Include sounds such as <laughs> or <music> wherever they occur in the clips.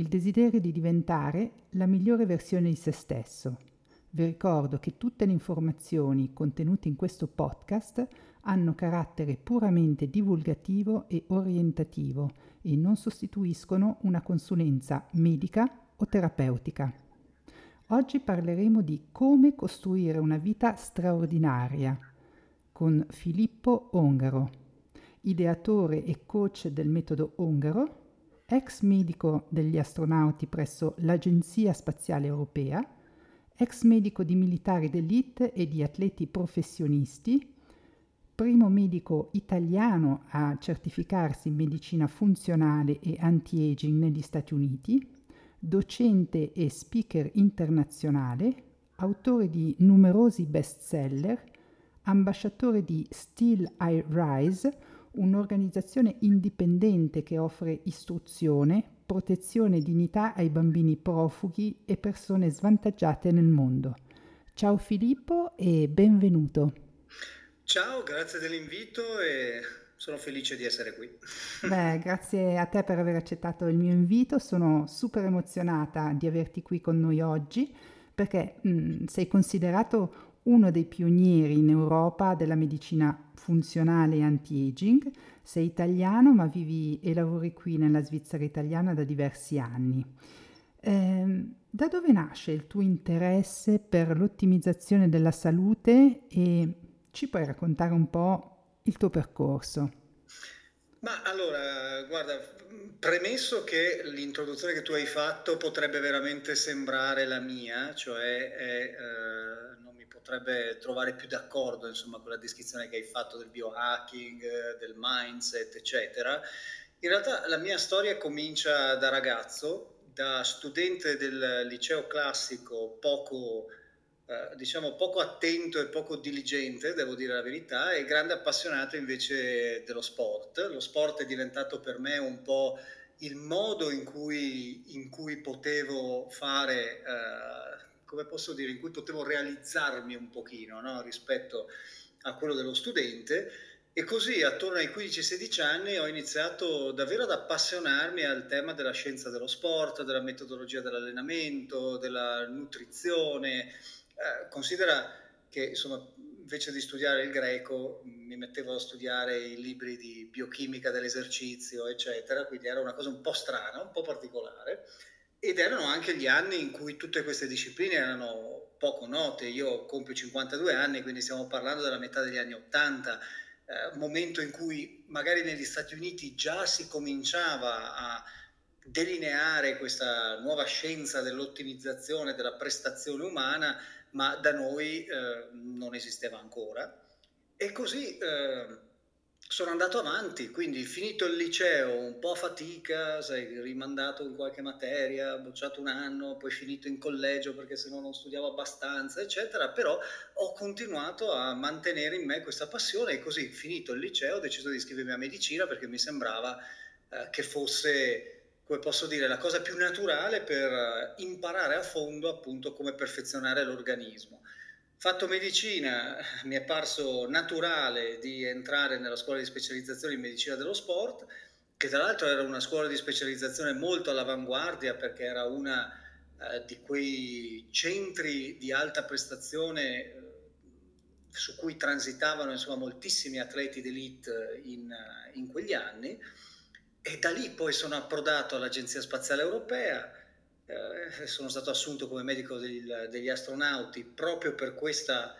il desiderio di diventare la migliore versione di se stesso. Vi ricordo che tutte le informazioni contenute in questo podcast hanno carattere puramente divulgativo e orientativo e non sostituiscono una consulenza medica o terapeutica. Oggi parleremo di come costruire una vita straordinaria con Filippo Ongaro, ideatore e coach del metodo Ongaro ex medico degli astronauti presso l'Agenzia Spaziale Europea, ex medico di militari d'elite e di atleti professionisti, primo medico italiano a certificarsi in medicina funzionale e anti-aging negli Stati Uniti, docente e speaker internazionale, autore di numerosi bestseller, ambasciatore di Still I Rise, un'organizzazione indipendente che offre istruzione, protezione e dignità ai bambini profughi e persone svantaggiate nel mondo. Ciao Filippo e benvenuto. Ciao, grazie dell'invito e sono felice di essere qui. <laughs> Beh, grazie a te per aver accettato il mio invito, sono super emozionata di averti qui con noi oggi perché mh, mm, sei considerato uno dei pionieri in Europa della medicina funzionale e anti-aging. Sei italiano ma vivi e lavori qui nella Svizzera italiana da diversi anni. Eh, da dove nasce il tuo interesse per l'ottimizzazione della salute e ci puoi raccontare un po' il tuo percorso? Ma allora, guarda, premesso che l'introduzione che tu hai fatto potrebbe veramente sembrare la mia, cioè è, eh, potrebbe trovare più d'accordo insomma, con la descrizione che hai fatto del biohacking, del mindset, eccetera. In realtà la mia storia comincia da ragazzo, da studente del liceo classico poco, eh, diciamo, poco attento e poco diligente, devo dire la verità, e grande appassionato invece dello sport. Lo sport è diventato per me un po' il modo in cui, in cui potevo fare... Eh, come posso dire, in cui potevo realizzarmi un pochino no? rispetto a quello dello studente e così attorno ai 15-16 anni ho iniziato davvero ad appassionarmi al tema della scienza dello sport, della metodologia dell'allenamento, della nutrizione. Eh, considera che insomma, invece di studiare il greco mi mettevo a studiare i libri di biochimica dell'esercizio, eccetera, quindi era una cosa un po' strana, un po' particolare. Ed erano anche gli anni in cui tutte queste discipline erano poco note. Io compio 52 anni, quindi stiamo parlando della metà degli anni 80, eh, momento in cui magari negli Stati Uniti già si cominciava a delineare questa nuova scienza dell'ottimizzazione della prestazione umana, ma da noi eh, non esisteva ancora. E così eh, sono andato avanti, quindi finito il liceo un po' a fatica, sei rimandato in qualche materia, bocciato un anno, poi finito in collegio perché se no non studiavo abbastanza, eccetera, però ho continuato a mantenere in me questa passione e così finito il liceo ho deciso di iscrivermi a medicina perché mi sembrava eh, che fosse, come posso dire, la cosa più naturale per imparare a fondo appunto come perfezionare l'organismo. Fatto medicina, <laughs> mi è parso naturale di entrare nella scuola di specializzazione in medicina dello sport, che tra l'altro era una scuola di specializzazione molto all'avanguardia perché era una eh, di quei centri di alta prestazione eh, su cui transitavano insomma, moltissimi atleti d'elite in, in quegli anni. E da lì poi sono approdato all'Agenzia Spaziale Europea eh, sono stato assunto come medico del, degli astronauti proprio per questa,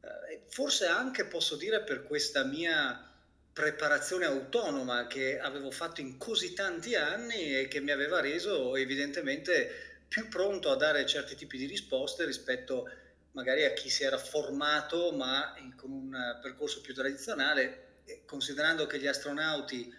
eh, forse anche posso dire per questa mia preparazione autonoma che avevo fatto in così tanti anni e che mi aveva reso evidentemente più pronto a dare certi tipi di risposte rispetto magari a chi si era formato ma con un percorso più tradizionale, considerando che gli astronauti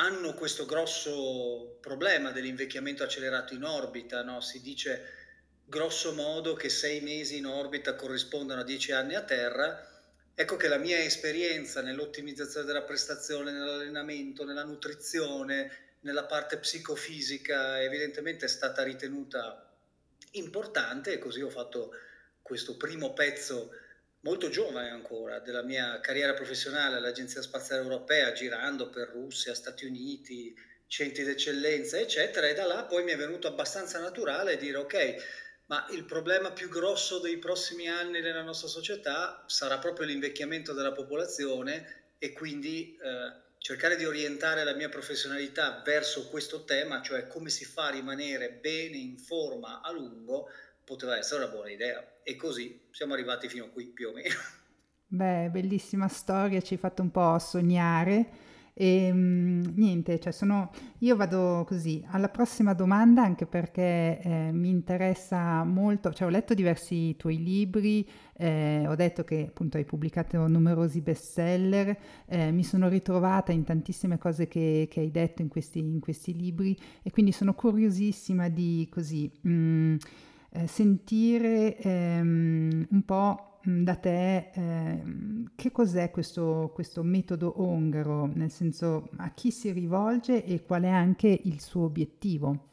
hanno questo grosso problema dell'invecchiamento accelerato in orbita, no? si dice grosso modo che sei mesi in orbita corrispondono a dieci anni a terra, ecco che la mia esperienza nell'ottimizzazione della prestazione, nell'allenamento, nella nutrizione, nella parte psicofisica evidentemente è stata ritenuta importante e così ho fatto questo primo pezzo molto giovane ancora della mia carriera professionale all'Agenzia Spaziale Europea, girando per Russia, Stati Uniti, centri d'eccellenza, eccetera, e da là poi mi è venuto abbastanza naturale dire ok, ma il problema più grosso dei prossimi anni nella nostra società sarà proprio l'invecchiamento della popolazione e quindi eh, cercare di orientare la mia professionalità verso questo tema, cioè come si fa a rimanere bene in forma a lungo, poteva essere una buona idea. E così siamo arrivati fino a qui più o meno. Beh, bellissima storia, ci hai fatto un po' sognare. E mh, niente, cioè sono, io vado così alla prossima domanda anche perché eh, mi interessa molto, cioè ho letto diversi tuoi libri, eh, ho detto che appunto hai pubblicato numerosi bestseller, eh, mi sono ritrovata in tantissime cose che, che hai detto in questi, in questi, libri e quindi sono curiosissima di così mh, eh, sentire ehm, un po' da te eh, che cos'è questo, questo metodo ongaro, nel senso a chi si rivolge e qual è anche il suo obiettivo?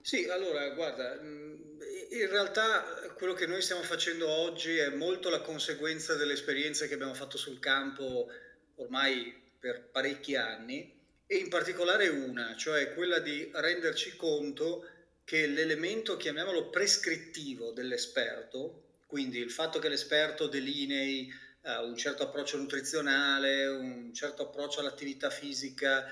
Sì, allora guarda, in realtà quello che noi stiamo facendo oggi è molto la conseguenza delle esperienze che abbiamo fatto sul campo ormai per parecchi anni e in particolare una, cioè quella di renderci conto che l'elemento, chiamiamolo prescrittivo dell'esperto, quindi il fatto che l'esperto delinei uh, un certo approccio nutrizionale, un certo approccio all'attività fisica,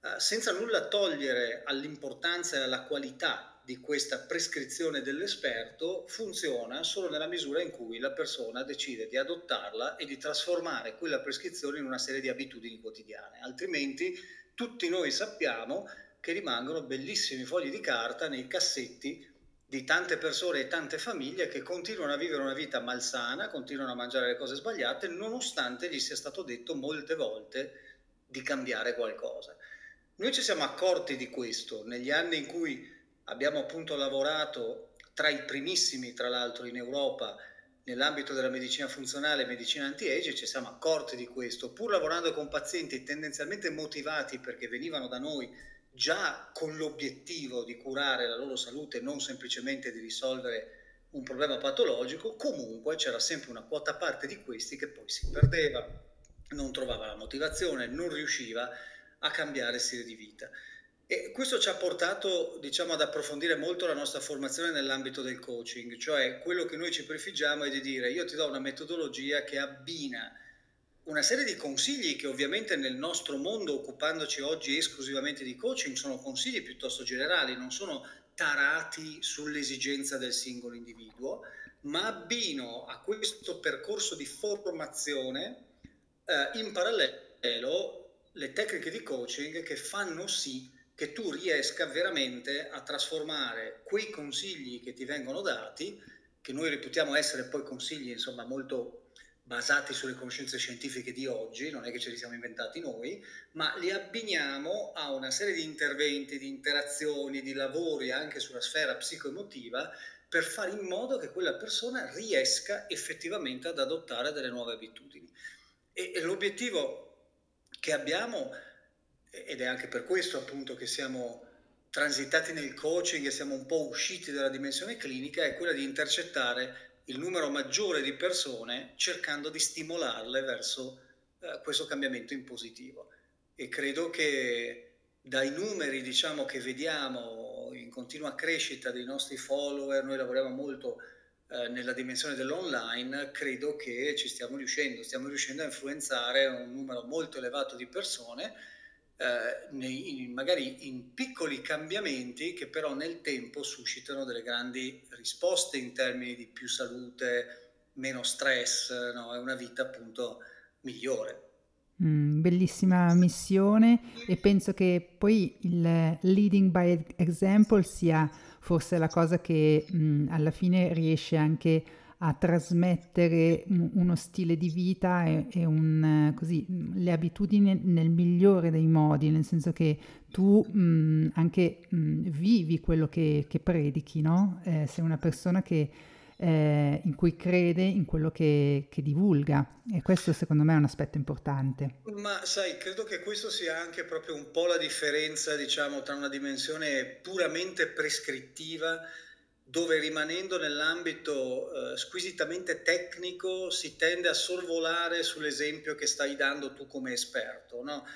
uh, senza nulla togliere all'importanza e alla qualità di questa prescrizione dell'esperto, funziona solo nella misura in cui la persona decide di adottarla e di trasformare quella prescrizione in una serie di abitudini quotidiane. Altrimenti tutti noi sappiamo che rimangono bellissimi fogli di carta nei cassetti di tante persone e tante famiglie che continuano a vivere una vita malsana, continuano a mangiare le cose sbagliate, nonostante gli sia stato detto molte volte di cambiare qualcosa. Noi ci siamo accorti di questo negli anni in cui abbiamo appunto lavorato tra i primissimi, tra l'altro, in Europa nell'ambito della medicina funzionale e medicina anti-age, ci siamo accorti di questo, pur lavorando con pazienti tendenzialmente motivati perché venivano da noi già con l'obiettivo di curare la loro salute, non semplicemente di risolvere un problema patologico, comunque c'era sempre una quota parte di questi che poi si perdeva, non trovava la motivazione, non riusciva a cambiare stile di vita. E questo ci ha portato, diciamo, ad approfondire molto la nostra formazione nell'ambito del coaching, cioè quello che noi ci prefiggiamo è di dire io ti do una metodologia che abbina una serie di consigli che ovviamente nel nostro mondo, occupandoci oggi esclusivamente di coaching, sono consigli piuttosto generali, non sono tarati sull'esigenza del singolo individuo, ma abbino a questo percorso di formazione eh, in parallelo le tecniche di coaching che fanno sì che tu riesca veramente a trasformare quei consigli che ti vengono dati, che noi reputiamo essere poi consigli insomma molto basati sulle conoscenze scientifiche di oggi, non è che ce li siamo inventati noi, ma li abbiniamo a una serie di interventi, di interazioni, di lavori anche sulla sfera psicoemotiva per fare in modo che quella persona riesca effettivamente ad adottare delle nuove abitudini. E, e l'obiettivo che abbiamo, ed è anche per questo appunto che siamo transitati nel coaching e siamo un po' usciti dalla dimensione clinica, è quella di intercettare il numero maggiore di persone cercando di stimolarle verso eh, questo cambiamento in positivo. E credo che dai numeri diciamo, che vediamo in continua crescita dei nostri follower, noi lavoriamo molto eh, nella dimensione dell'online, credo che ci stiamo riuscendo, stiamo riuscendo a influenzare un numero molto elevato di persone eh, nei, in, magari in piccoli cambiamenti che però nel tempo suscitano delle grandi risposte in termini di più salute, meno stress, no? è una vita appunto migliore. Mm, bellissima missione e penso che poi il leading by example sia forse la cosa che mh, mm, alla fine riesce anche a trasmettere uno stile di vita e, e un, così, le abitudini nel migliore dei modi, nel senso che tu mh, anche mh, vivi quello che, che predichi, no? Eh, sei una persona che eh, in cui crede in quello che, che, divulga e questo secondo me è un aspetto importante. Ma sai, credo che questo sia anche proprio un po' la differenza, diciamo, tra una dimensione puramente prescrittiva dove rimanendo nell'ambito eh, squisitamente tecnico si tende a sorvolare sull'esempio che stai dando tu come esperto, no?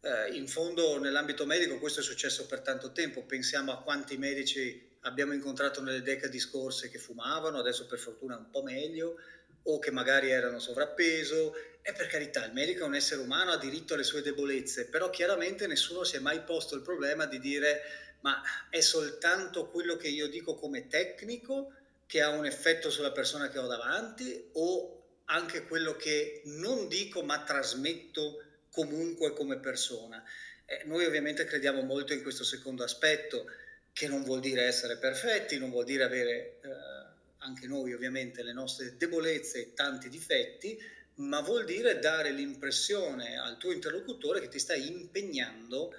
eh, in fondo nell'ambito medico questo è successo per tanto tempo, pensiamo a quanti medici abbiamo incontrato nelle decadi scorse che fumavano, adesso per fortuna un po' meglio, o che magari erano sovrappeso, e per carità il medico è un essere umano, ha diritto alle sue debolezze, però chiaramente nessuno si è mai posto il problema di dire ma è soltanto quello che io dico come tecnico che ha un effetto sulla persona che ho davanti o anche quello che non dico ma trasmetto comunque come persona. Eh, noi ovviamente crediamo molto in questo secondo aspetto, che non vuol dire essere perfetti, non vuol dire avere eh, anche noi ovviamente le nostre debolezze e tanti difetti, ma vuol dire dare l'impressione al tuo interlocutore che ti stai impegnando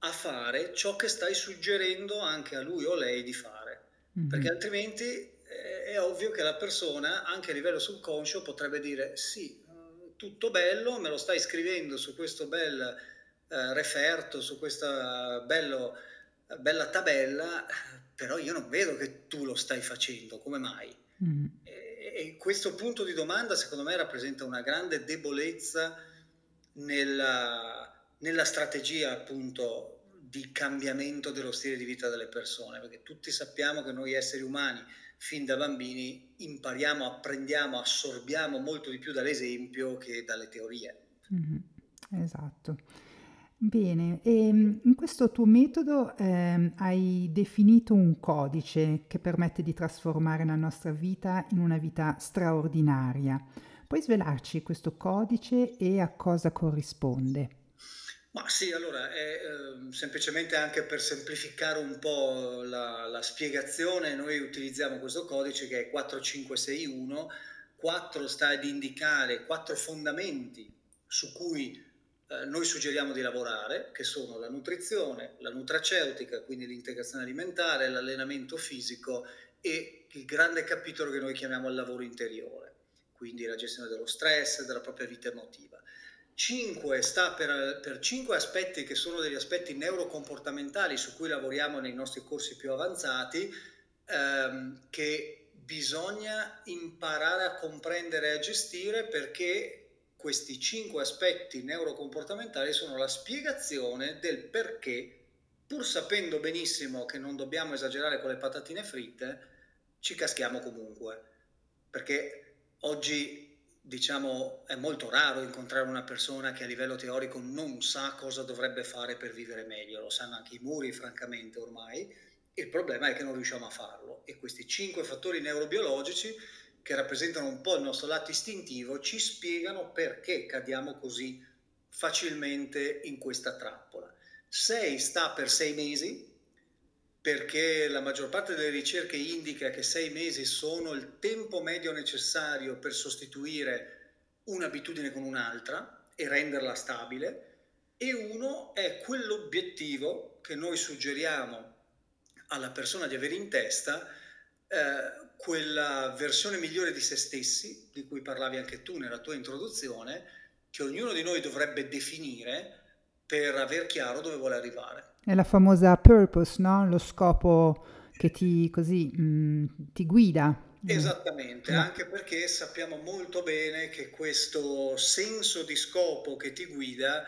a fare ciò che stai suggerendo anche a lui o lei di fare, mm-hmm. perché altrimenti eh, è ovvio che la persona anche a livello subconscio potrebbe dire sì, tutto bello, me lo stai scrivendo su questo bel eh, referto, su questa bello bella tabella, però io non vedo che tu lo stai facendo, come mai? Mm. E, e, questo punto di domanda secondo me rappresenta una grande debolezza nella, nella strategia appunto di cambiamento dello stile di vita delle persone, perché tutti sappiamo che noi esseri umani fin da bambini impariamo, apprendiamo, assorbiamo molto di più dall'esempio che dalle teorie. Mm-hmm. Esatto. Bene, e ehm, in questo tuo metodo eh, hai definito un codice che permette di trasformare la nostra vita in una vita straordinaria. Puoi svelarci questo codice e a cosa corrisponde? Ma sì, allora, è eh, semplicemente anche per semplificare un po' la, la, spiegazione, noi utilizziamo questo codice che è 4561, 4 sta ad indicare quattro fondamenti su cui eh, noi suggeriamo di lavorare, che sono la nutrizione, la nutraceutica, quindi l'integrazione alimentare, l'allenamento fisico e il grande capitolo che noi chiamiamo il lavoro interiore, quindi la gestione dello stress, della propria vita emotiva. 5 sta per, per 5 aspetti che sono degli aspetti neurocomportamentali su cui lavoriamo nei nostri corsi più avanzati, ehm, che bisogna imparare a comprendere e a gestire perché questi cinque aspetti neurocomportamentali sono la spiegazione del perché, pur sapendo benissimo che non dobbiamo esagerare con le patatine fritte, ci caschiamo comunque. Perché oggi diciamo è molto raro incontrare una persona che a livello teorico non sa cosa dovrebbe fare per vivere meglio, lo sanno anche i muri francamente ormai, il problema è che non riusciamo a farlo. E questi cinque fattori neurobiologici che rappresentano un po' il nostro lato istintivo, ci spiegano perché cadiamo così facilmente in questa trappola. 6 sta per 6 mesi, perché la maggior parte delle ricerche indica che 6 mesi sono il tempo medio necessario per sostituire un'abitudine con un'altra e renderla stabile, e uno è quell'obiettivo che noi suggeriamo alla persona di avere in testa eh, quella versione migliore di se stessi, di cui parlavi anche tu nella tua introduzione, che ognuno di noi dovrebbe definire per aver chiaro dove vuole arrivare. È la famosa purpose, no? Lo scopo che ti, così, mh, mm, ti guida. Esattamente, no. anche perché sappiamo molto bene che questo senso di scopo che ti guida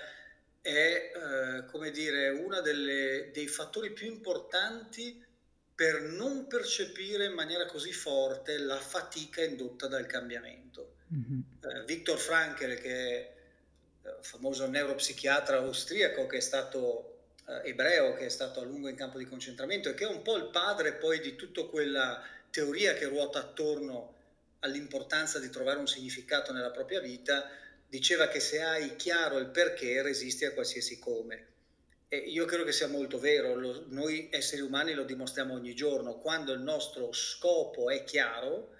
è, eh, come dire, uno dei fattori più importanti per non percepire in maniera così forte la fatica indotta dal cambiamento. Mm-hmm. Eh, Viktor Frankl, che è eh, famoso neuropsichiatra austriaco che è stato eh, ebreo, che è stato a lungo in campo di concentramento e che è un po' il padre poi di tutta quella teoria che ruota attorno all'importanza di trovare un significato nella propria vita, diceva che se hai chiaro il perché resisti a qualsiasi come. E io credo che sia molto vero, lo, noi esseri umani lo dimostriamo ogni giorno, quando il nostro scopo è chiaro,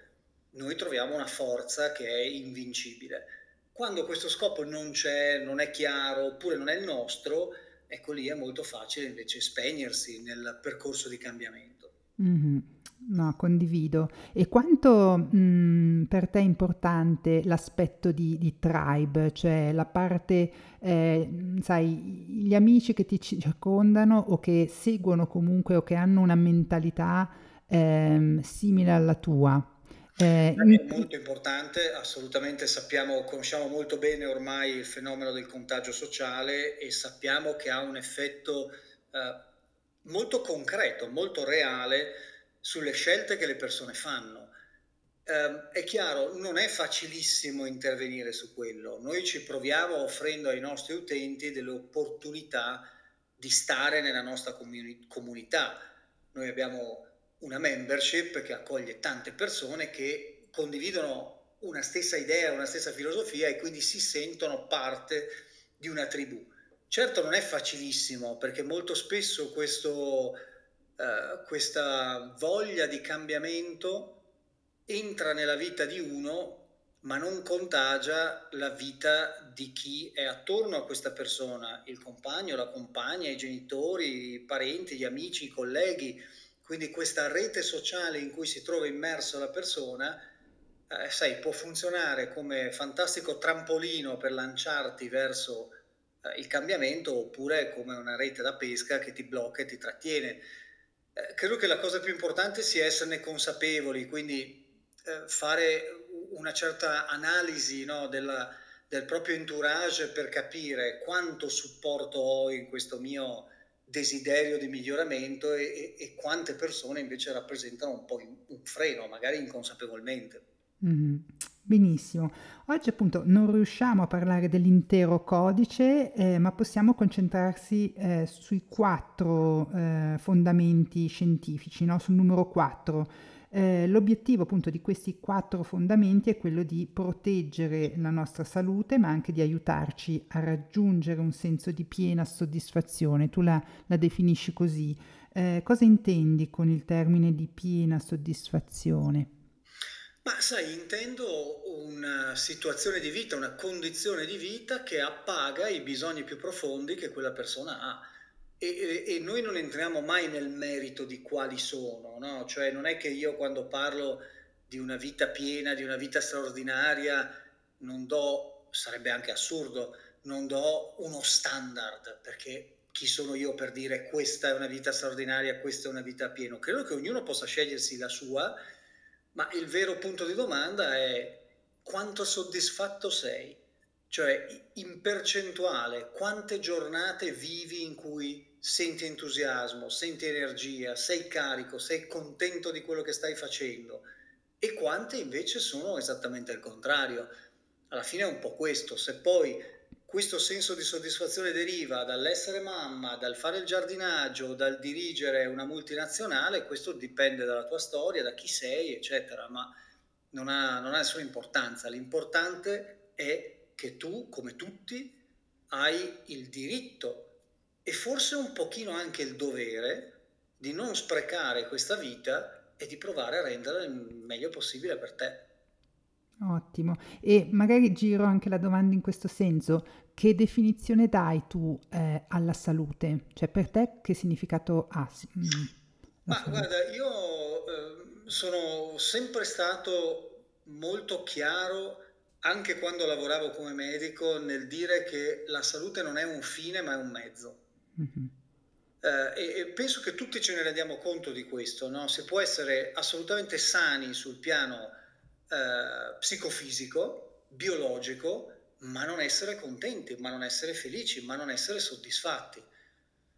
noi troviamo una forza che è invincibile. Quando questo scopo non c'è, non è chiaro, oppure non è il nostro, ecco lì è molto facile invece spegnersi nel percorso di cambiamento. Mm-hmm. No, condivido. E quanto mh, per te è importante l'aspetto di, di tribe, cioè la parte, eh, sai, gli amici che ti circondano o che seguono comunque o che hanno una mentalità eh, simile alla tua? Eh, è molto importante, assolutamente sappiamo, conosciamo molto bene ormai il fenomeno del contagio sociale e sappiamo che ha un effetto eh, molto concreto, molto reale sulle scelte che le persone fanno. Eh, è chiaro, non è facilissimo intervenire su quello. Noi ci proviamo offrendo ai nostri utenti delle opportunità di stare nella nostra comuni- comunità. Noi abbiamo una membership che accoglie tante persone che condividono una stessa idea, una stessa filosofia e quindi si sentono parte di una tribù. Certo non è facilissimo perché molto spesso questo, uh, questa voglia di cambiamento entra nella vita di uno ma non contagia la vita di chi è attorno a questa persona, il compagno, la compagna, i genitori, i parenti, gli amici, i colleghi quindi questa rete sociale in cui si trova immerso la persona, eh, sai, può funzionare come fantastico trampolino per lanciarti verso eh, il cambiamento oppure come una rete da pesca che ti blocca e ti trattiene. Eh, credo che la cosa più importante sia esserne consapevoli, quindi eh, fare una certa analisi no, della, del proprio entourage per capire quanto supporto ho in questo mio desiderio di miglioramento e, e, e, quante persone invece rappresentano un po' un freno, magari inconsapevolmente. Mm-hmm. Benissimo. Oggi appunto non riusciamo a parlare dell'intero codice, eh, ma possiamo concentrarsi eh, sui quattro eh, fondamenti scientifici, no? sul numero quattro eh, l'obiettivo appunto di questi quattro fondamenti è quello di proteggere la nostra salute, ma anche di aiutarci a raggiungere un senso di piena soddisfazione. Tu la, la definisci così. Eh, cosa intendi con il termine di piena soddisfazione? Ma sai, intendo una situazione di vita, una condizione di vita che appaga i bisogni più profondi che quella persona ha e, e, noi non entriamo mai nel merito di quali sono, no? Cioè non è che io quando parlo di una vita piena, di una vita straordinaria, non do, sarebbe anche assurdo, non do uno standard, perché chi sono io per dire questa è una vita straordinaria, questa è una vita piena? Credo che ognuno possa scegliersi la sua, ma il vero punto di domanda è quanto soddisfatto sei? Cioè, in percentuale, quante giornate vivi in cui senti entusiasmo, senti energia, sei carico, sei contento di quello che stai facendo e quante invece sono esattamente il contrario. Alla fine è un po' questo, se poi questo senso di soddisfazione deriva dall'essere mamma, dal fare il giardinaggio, dal dirigere una multinazionale, questo dipende dalla tua storia, da chi sei, eccetera, ma non ha, non ha nessuna importanza. L'importante è che tu, come tutti, hai il diritto e forse un pochino anche il dovere di non sprecare questa vita e di provare a renderla il meglio possibile per te. Ottimo. E magari giro anche la domanda in questo senso. Che definizione dai tu eh, alla salute? Cioè per te che significato ha? Mm, Ma salute? guarda, io eh, sono sempre stato molto chiaro anche quando lavoravo come medico nel dire che la salute non è un fine ma è un mezzo. Mm-hmm. Eh, e, e, penso che tutti ce ne rendiamo conto di questo, no? si può essere assolutamente sani sul piano eh, psicofisico, biologico, ma non essere contenti, ma non essere felici, ma non essere soddisfatti.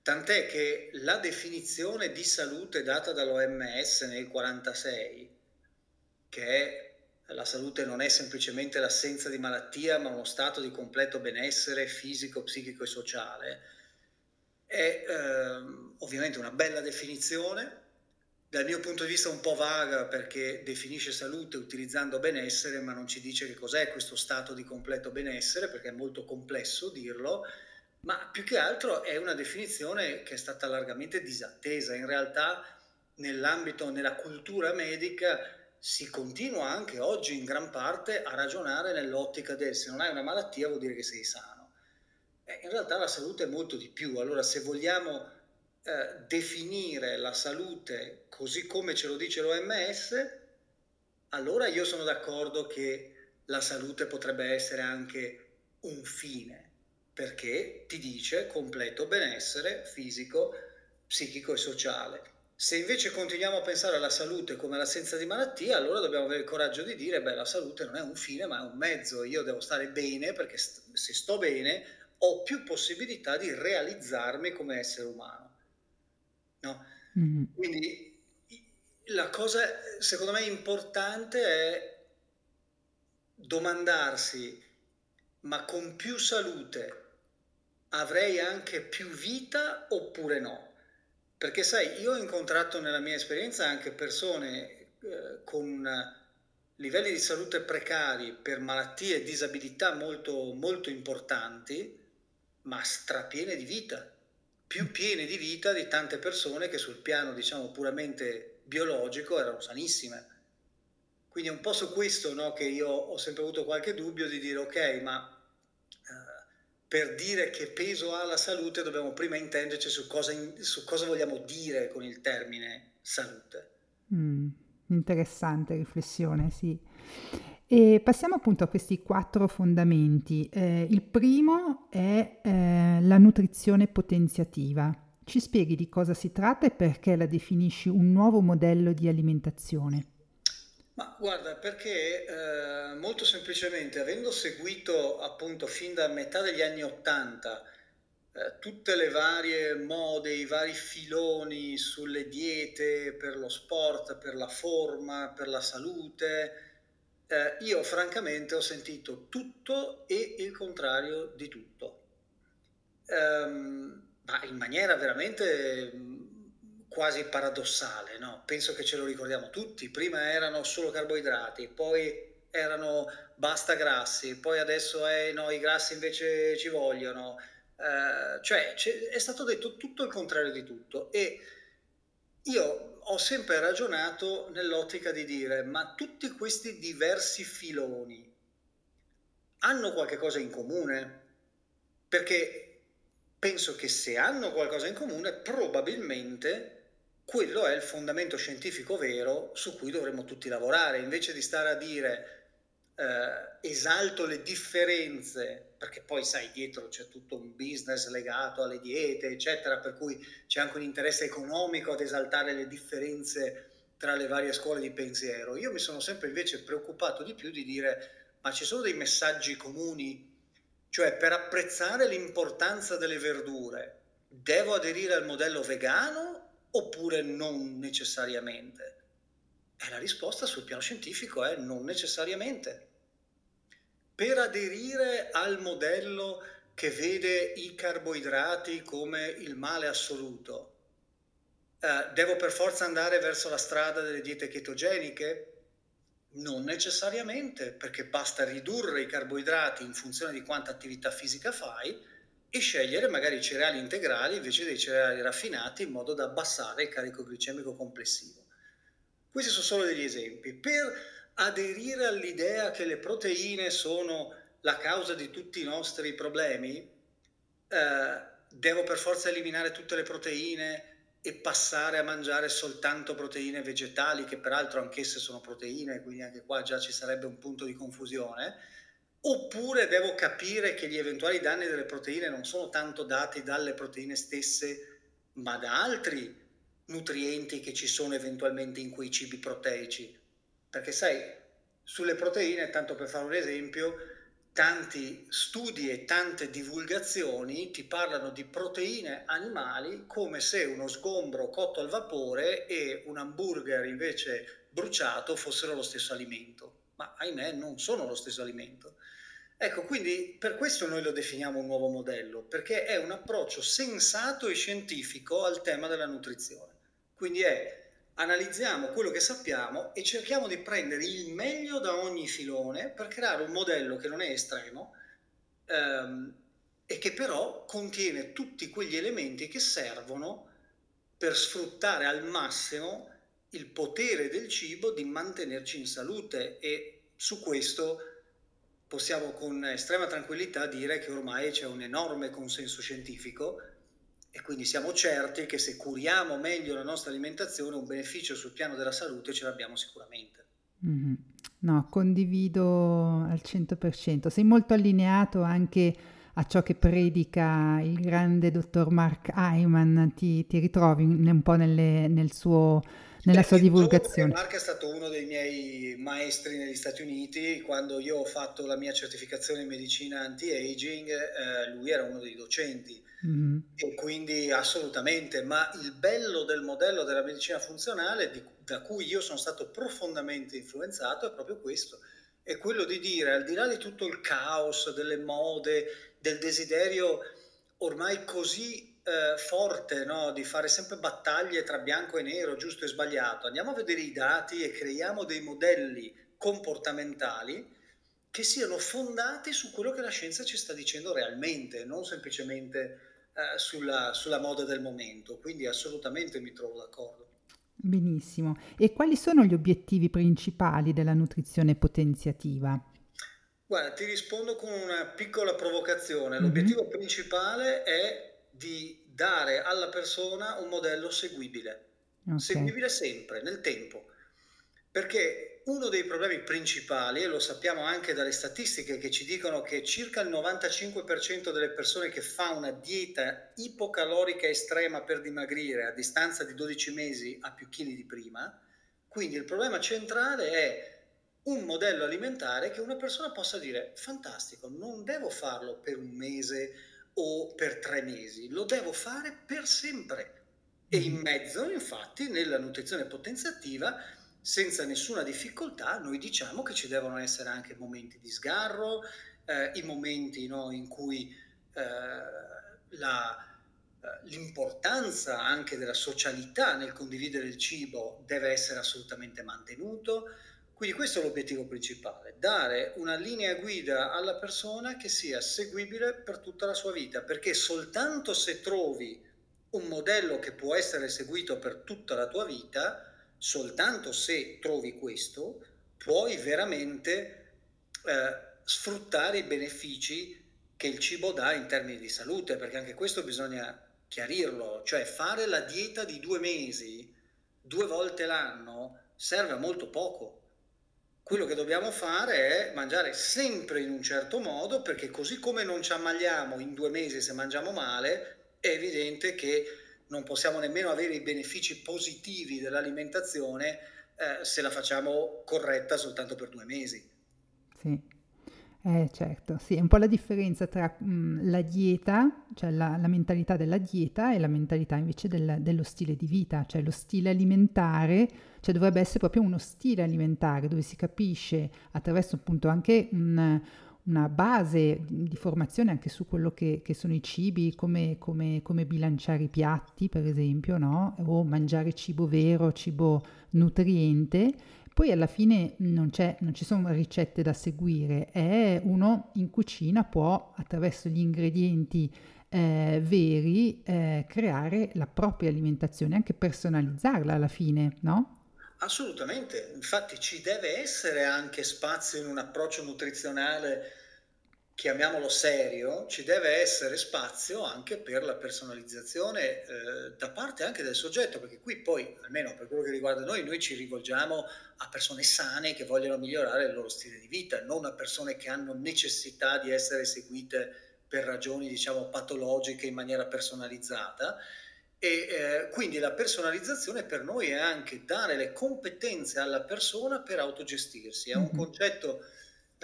Tant'è che la definizione di salute data dall'OMS nel 1946, che è la salute non è semplicemente l'assenza di malattia, ma uno stato di completo benessere fisico, psichico e sociale, è ehm, ovviamente una bella definizione, dal mio punto di vista un po' vaga perché definisce salute utilizzando benessere, ma non ci dice che cos'è questo stato di completo benessere, perché è molto complesso dirlo, ma più che altro è una definizione che è stata largamente disattesa. In realtà nell'ambito, nella cultura medica, si continua anche oggi in gran parte a ragionare nell'ottica del se non hai una malattia vuol dire che sei sano. Eh, in realtà la salute è molto di più, allora se vogliamo eh, definire la salute così come ce lo dice l'OMS, allora io sono d'accordo che la salute potrebbe essere anche un fine, perché ti dice completo benessere fisico, psichico e sociale. Se invece continuiamo a pensare alla salute come l'assenza di malattia, allora dobbiamo avere il coraggio di dire, beh, la salute non è un fine, ma è un mezzo. Io devo stare bene perché st- se sto bene ho più possibilità di realizzarmi come essere umano. No? Mm-hmm. Quindi la cosa, secondo me, importante è domandarsi, ma con più salute avrei anche più vita oppure no? Perché sai, io ho incontrato nella mia esperienza anche persone eh, con livelli di salute precari per malattie e disabilità molto, molto importanti, ma strapiene di vita, più piene di vita di tante persone che sul piano, diciamo, puramente biologico erano sanissime. Quindi è un po' su questo no, che io ho sempre avuto qualche dubbio di dire ok, ma per dire che peso ha la salute dobbiamo prima intenderci su cosa, su cosa vogliamo dire con il termine salute. Mm, interessante riflessione, sì. E passiamo appunto a questi quattro fondamenti. Eh, il primo è eh, la nutrizione potenziativa. Ci spieghi di cosa si tratta e perché la definisci un nuovo modello di alimentazione? Ma guarda, perché eh, molto semplicemente, avendo seguito appunto fin da metà degli anni Ottanta eh, tutte le varie mode, i vari filoni sulle diete per lo sport, per la forma, per la salute, eh, io francamente ho sentito tutto e il contrario di tutto. Um, ma in maniera veramente quasi paradossale, no? penso che ce lo ricordiamo tutti, prima erano solo carboidrati, poi erano basta grassi, poi adesso è no, i grassi invece ci vogliono, uh, cioè è stato detto tutto il contrario di tutto e io ho sempre ragionato nell'ottica di dire ma tutti questi diversi filoni hanno qualche cosa in comune? Perché penso che se hanno qualcosa in comune probabilmente quello è il fondamento scientifico vero su cui dovremmo tutti lavorare, invece di stare a dire eh, esalto le differenze, perché poi sai dietro c'è tutto un business legato alle diete, eccetera, per cui c'è anche un interesse economico ad esaltare le differenze tra le varie scuole di pensiero. Io mi sono sempre invece preoccupato di più di dire ma ci sono dei messaggi comuni, cioè per apprezzare l'importanza delle verdure devo aderire al modello vegano oppure non necessariamente? E la risposta sul piano scientifico è non necessariamente. Per aderire al modello che vede i carboidrati come il male assoluto, eh, devo per forza andare verso la strada delle diete ketogeniche? Non necessariamente, perché basta ridurre i carboidrati in funzione di quanta attività fisica fai e scegliere magari i cereali integrali invece dei cereali raffinati in modo da abbassare il carico glicemico complessivo. Questi sono solo degli esempi. Per aderire all'idea che le proteine sono la causa di tutti i nostri problemi, eh, devo per forza eliminare tutte le proteine e passare a mangiare soltanto proteine vegetali, che peraltro anch'esse sono proteine, quindi anche qua già ci sarebbe un punto di confusione oppure devo capire che gli eventuali danni delle proteine non sono tanto dati dalle proteine stesse, ma da altri nutrienti che ci sono eventualmente in quei cibi proteici. Perché sai, sulle proteine, tanto per fare un esempio, tanti studi e tante divulgazioni ti parlano di proteine animali come se uno sgombro cotto al vapore e un hamburger invece bruciato fossero lo stesso alimento. Ma ahimè non sono lo stesso alimento. Ecco, quindi per questo noi lo definiamo un nuovo modello, perché è un approccio sensato e scientifico al tema della nutrizione. Quindi è analizziamo quello che sappiamo e cerchiamo di prendere il meglio da ogni filone per creare un modello che non è estremo ehm, e che però contiene tutti quegli elementi che servono per sfruttare al massimo il potere del cibo di mantenerci in salute e su questo possiamo con estrema tranquillità dire che ormai c'è un enorme consenso scientifico e quindi siamo certi che se curiamo meglio la nostra alimentazione un beneficio sul piano della salute ce l'abbiamo sicuramente. Mm-hmm. No, condivido al 100%. Sei molto allineato anche a ciò che predica il grande dottor Mark Hyman, ti, ti ritrovi un po' nelle, nel suo nella sua divulgazione. Mark è stato uno dei miei maestri negli Stati Uniti, quando io ho fatto la mia certificazione in medicina anti-aging, eh, lui era uno dei docenti mm-hmm. e quindi assolutamente, ma il bello del modello della medicina funzionale, di, da cui io sono stato profondamente influenzato, è proprio questo, è quello di dire, al di là di tutto il caos, delle mode, del desiderio ormai così eh, forte no? di fare sempre battaglie tra bianco e nero, giusto e sbagliato. Andiamo a vedere i dati e creiamo dei modelli comportamentali che siano fondati su quello che la scienza ci sta dicendo realmente, non semplicemente eh, sulla, sulla moda del momento. Quindi assolutamente mi trovo d'accordo. Benissimo. E quali sono gli obiettivi principali della nutrizione potenziativa? Guarda, ti rispondo con una piccola provocazione. L'obiettivo mm-hmm. principale è di dare alla persona un modello seguibile, okay. seguibile sempre, nel tempo. Perché uno dei problemi principali, e lo sappiamo anche dalle statistiche che ci dicono che circa il 95% delle persone che fa una dieta ipocalorica estrema per dimagrire a distanza di 12 mesi ha più chili di prima, quindi il problema centrale è un modello alimentare che una persona possa dire fantastico, non devo farlo per un mese o per tre mesi, lo devo fare per sempre. E in mm-hmm. mezzo, infatti, nella nutrizione potenziativa, senza nessuna difficoltà, noi diciamo che ci devono essere anche momenti di sgarro, eh, i momenti no, in cui eh, la, eh, l'importanza anche della socialità nel condividere il cibo deve essere assolutamente mantenuto, quindi questo è l'obiettivo principale, dare una linea guida alla persona che sia seguibile per tutta la sua vita, perché soltanto se trovi un modello che può essere seguito per tutta la tua vita, soltanto se trovi questo, puoi veramente eh, sfruttare i benefici che il cibo dà in termini di salute, perché anche questo bisogna chiarirlo, cioè fare la dieta di due mesi, due volte l'anno, serve a molto poco quello che dobbiamo fare è mangiare sempre in un certo modo perché così come non ci ammaliamo in due mesi se mangiamo male, è evidente che non possiamo nemmeno avere i benefici positivi dell'alimentazione eh, se la facciamo corretta soltanto per due mesi. Sì. Eh, certo, sì, è un po' la differenza tra mh, mm, la dieta, cioè la, la, mentalità della dieta e la mentalità invece del, dello stile di vita, cioè lo stile alimentare, cioè dovrebbe essere proprio uno stile alimentare dove si capisce attraverso appunto anche un, una base di formazione anche su quello che, che sono i cibi, come, come, come, bilanciare i piatti per esempio, no? o mangiare cibo vero, cibo nutriente poi alla fine non, non, ci sono ricette da seguire, è uno in cucina può attraverso gli ingredienti eh, veri eh, creare la propria alimentazione, anche personalizzarla alla fine, no? Assolutamente, infatti ci deve essere anche spazio in un approccio nutrizionale chiamiamolo serio, ci deve essere spazio anche per la personalizzazione eh, da parte anche del soggetto, perché qui poi, almeno per quello che riguarda noi, noi ci rivolgiamo a persone sane che vogliono migliorare il loro stile di vita, non a persone che hanno necessità di essere seguite per ragioni, diciamo, patologiche in maniera personalizzata. E eh, quindi la personalizzazione per noi è anche dare le competenze alla persona per autogestirsi, è un concetto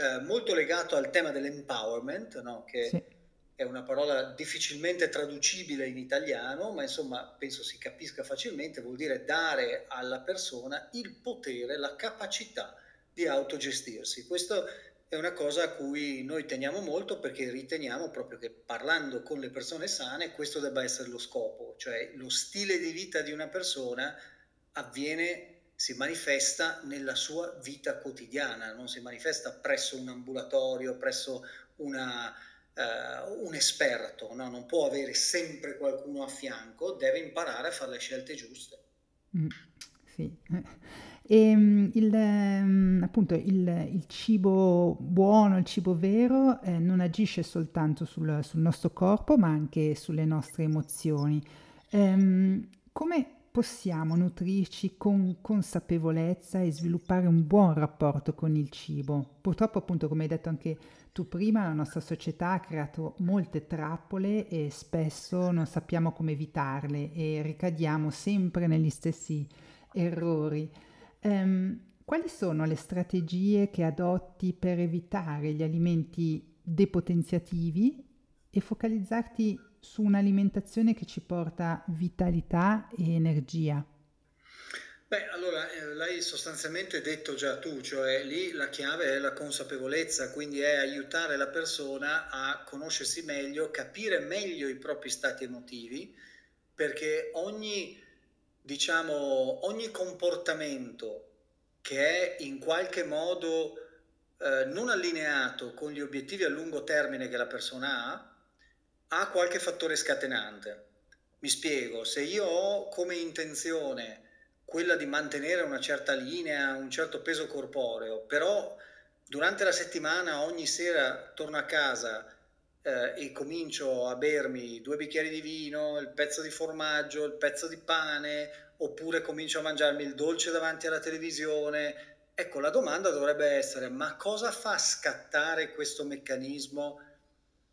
eh, molto legato al tema dell'empowerment, no? che sì. è una parola difficilmente traducibile in italiano, ma insomma penso si capisca facilmente, vuol dire dare alla persona il potere, la capacità di autogestirsi. Questo è una cosa a cui noi teniamo molto perché riteniamo proprio che parlando con le persone sane questo debba essere lo scopo, cioè lo stile di vita di una persona avviene si manifesta nella sua vita quotidiana, non si manifesta presso un ambulatorio, presso una, uh, un esperto, no? non può avere sempre qualcuno a fianco, deve imparare a fare le scelte giuste. Mm, sì. E <laughs> ehm, il, ehm, appunto il, il, cibo buono, il cibo vero, eh, non agisce soltanto sul, sul, nostro corpo, ma anche sulle nostre emozioni. Ehm, come possiamo nutrirci con consapevolezza e sviluppare un buon rapporto con il cibo? Purtroppo, appunto, come hai detto anche tu prima, la nostra società ha creato molte trappole e spesso non sappiamo come evitarle e ricadiamo sempre negli stessi errori. Um, quali sono le strategie che adotti per evitare gli alimenti depotenziativi e focalizzarti su un'alimentazione che ci porta vitalità e energia? Beh, allora eh, l'hai sostanzialmente detto già tu, cioè lì la chiave è la consapevolezza, quindi è aiutare la persona a conoscersi meglio, capire meglio i propri stati emotivi, perché ogni diciamo, ogni comportamento che è in qualche modo eh, non allineato con gli obiettivi a lungo termine che la persona ha, ha qualche fattore scatenante. Mi spiego, se io ho come intenzione quella di mantenere una certa linea, un certo peso corporeo, però durante la settimana ogni sera torno a casa eh, e comincio a bermi due bicchieri di vino, il pezzo di formaggio, il pezzo di pane, oppure comincio a mangiarmi il dolce davanti alla televisione. Ecco, la domanda dovrebbe essere, ma cosa fa scattare questo meccanismo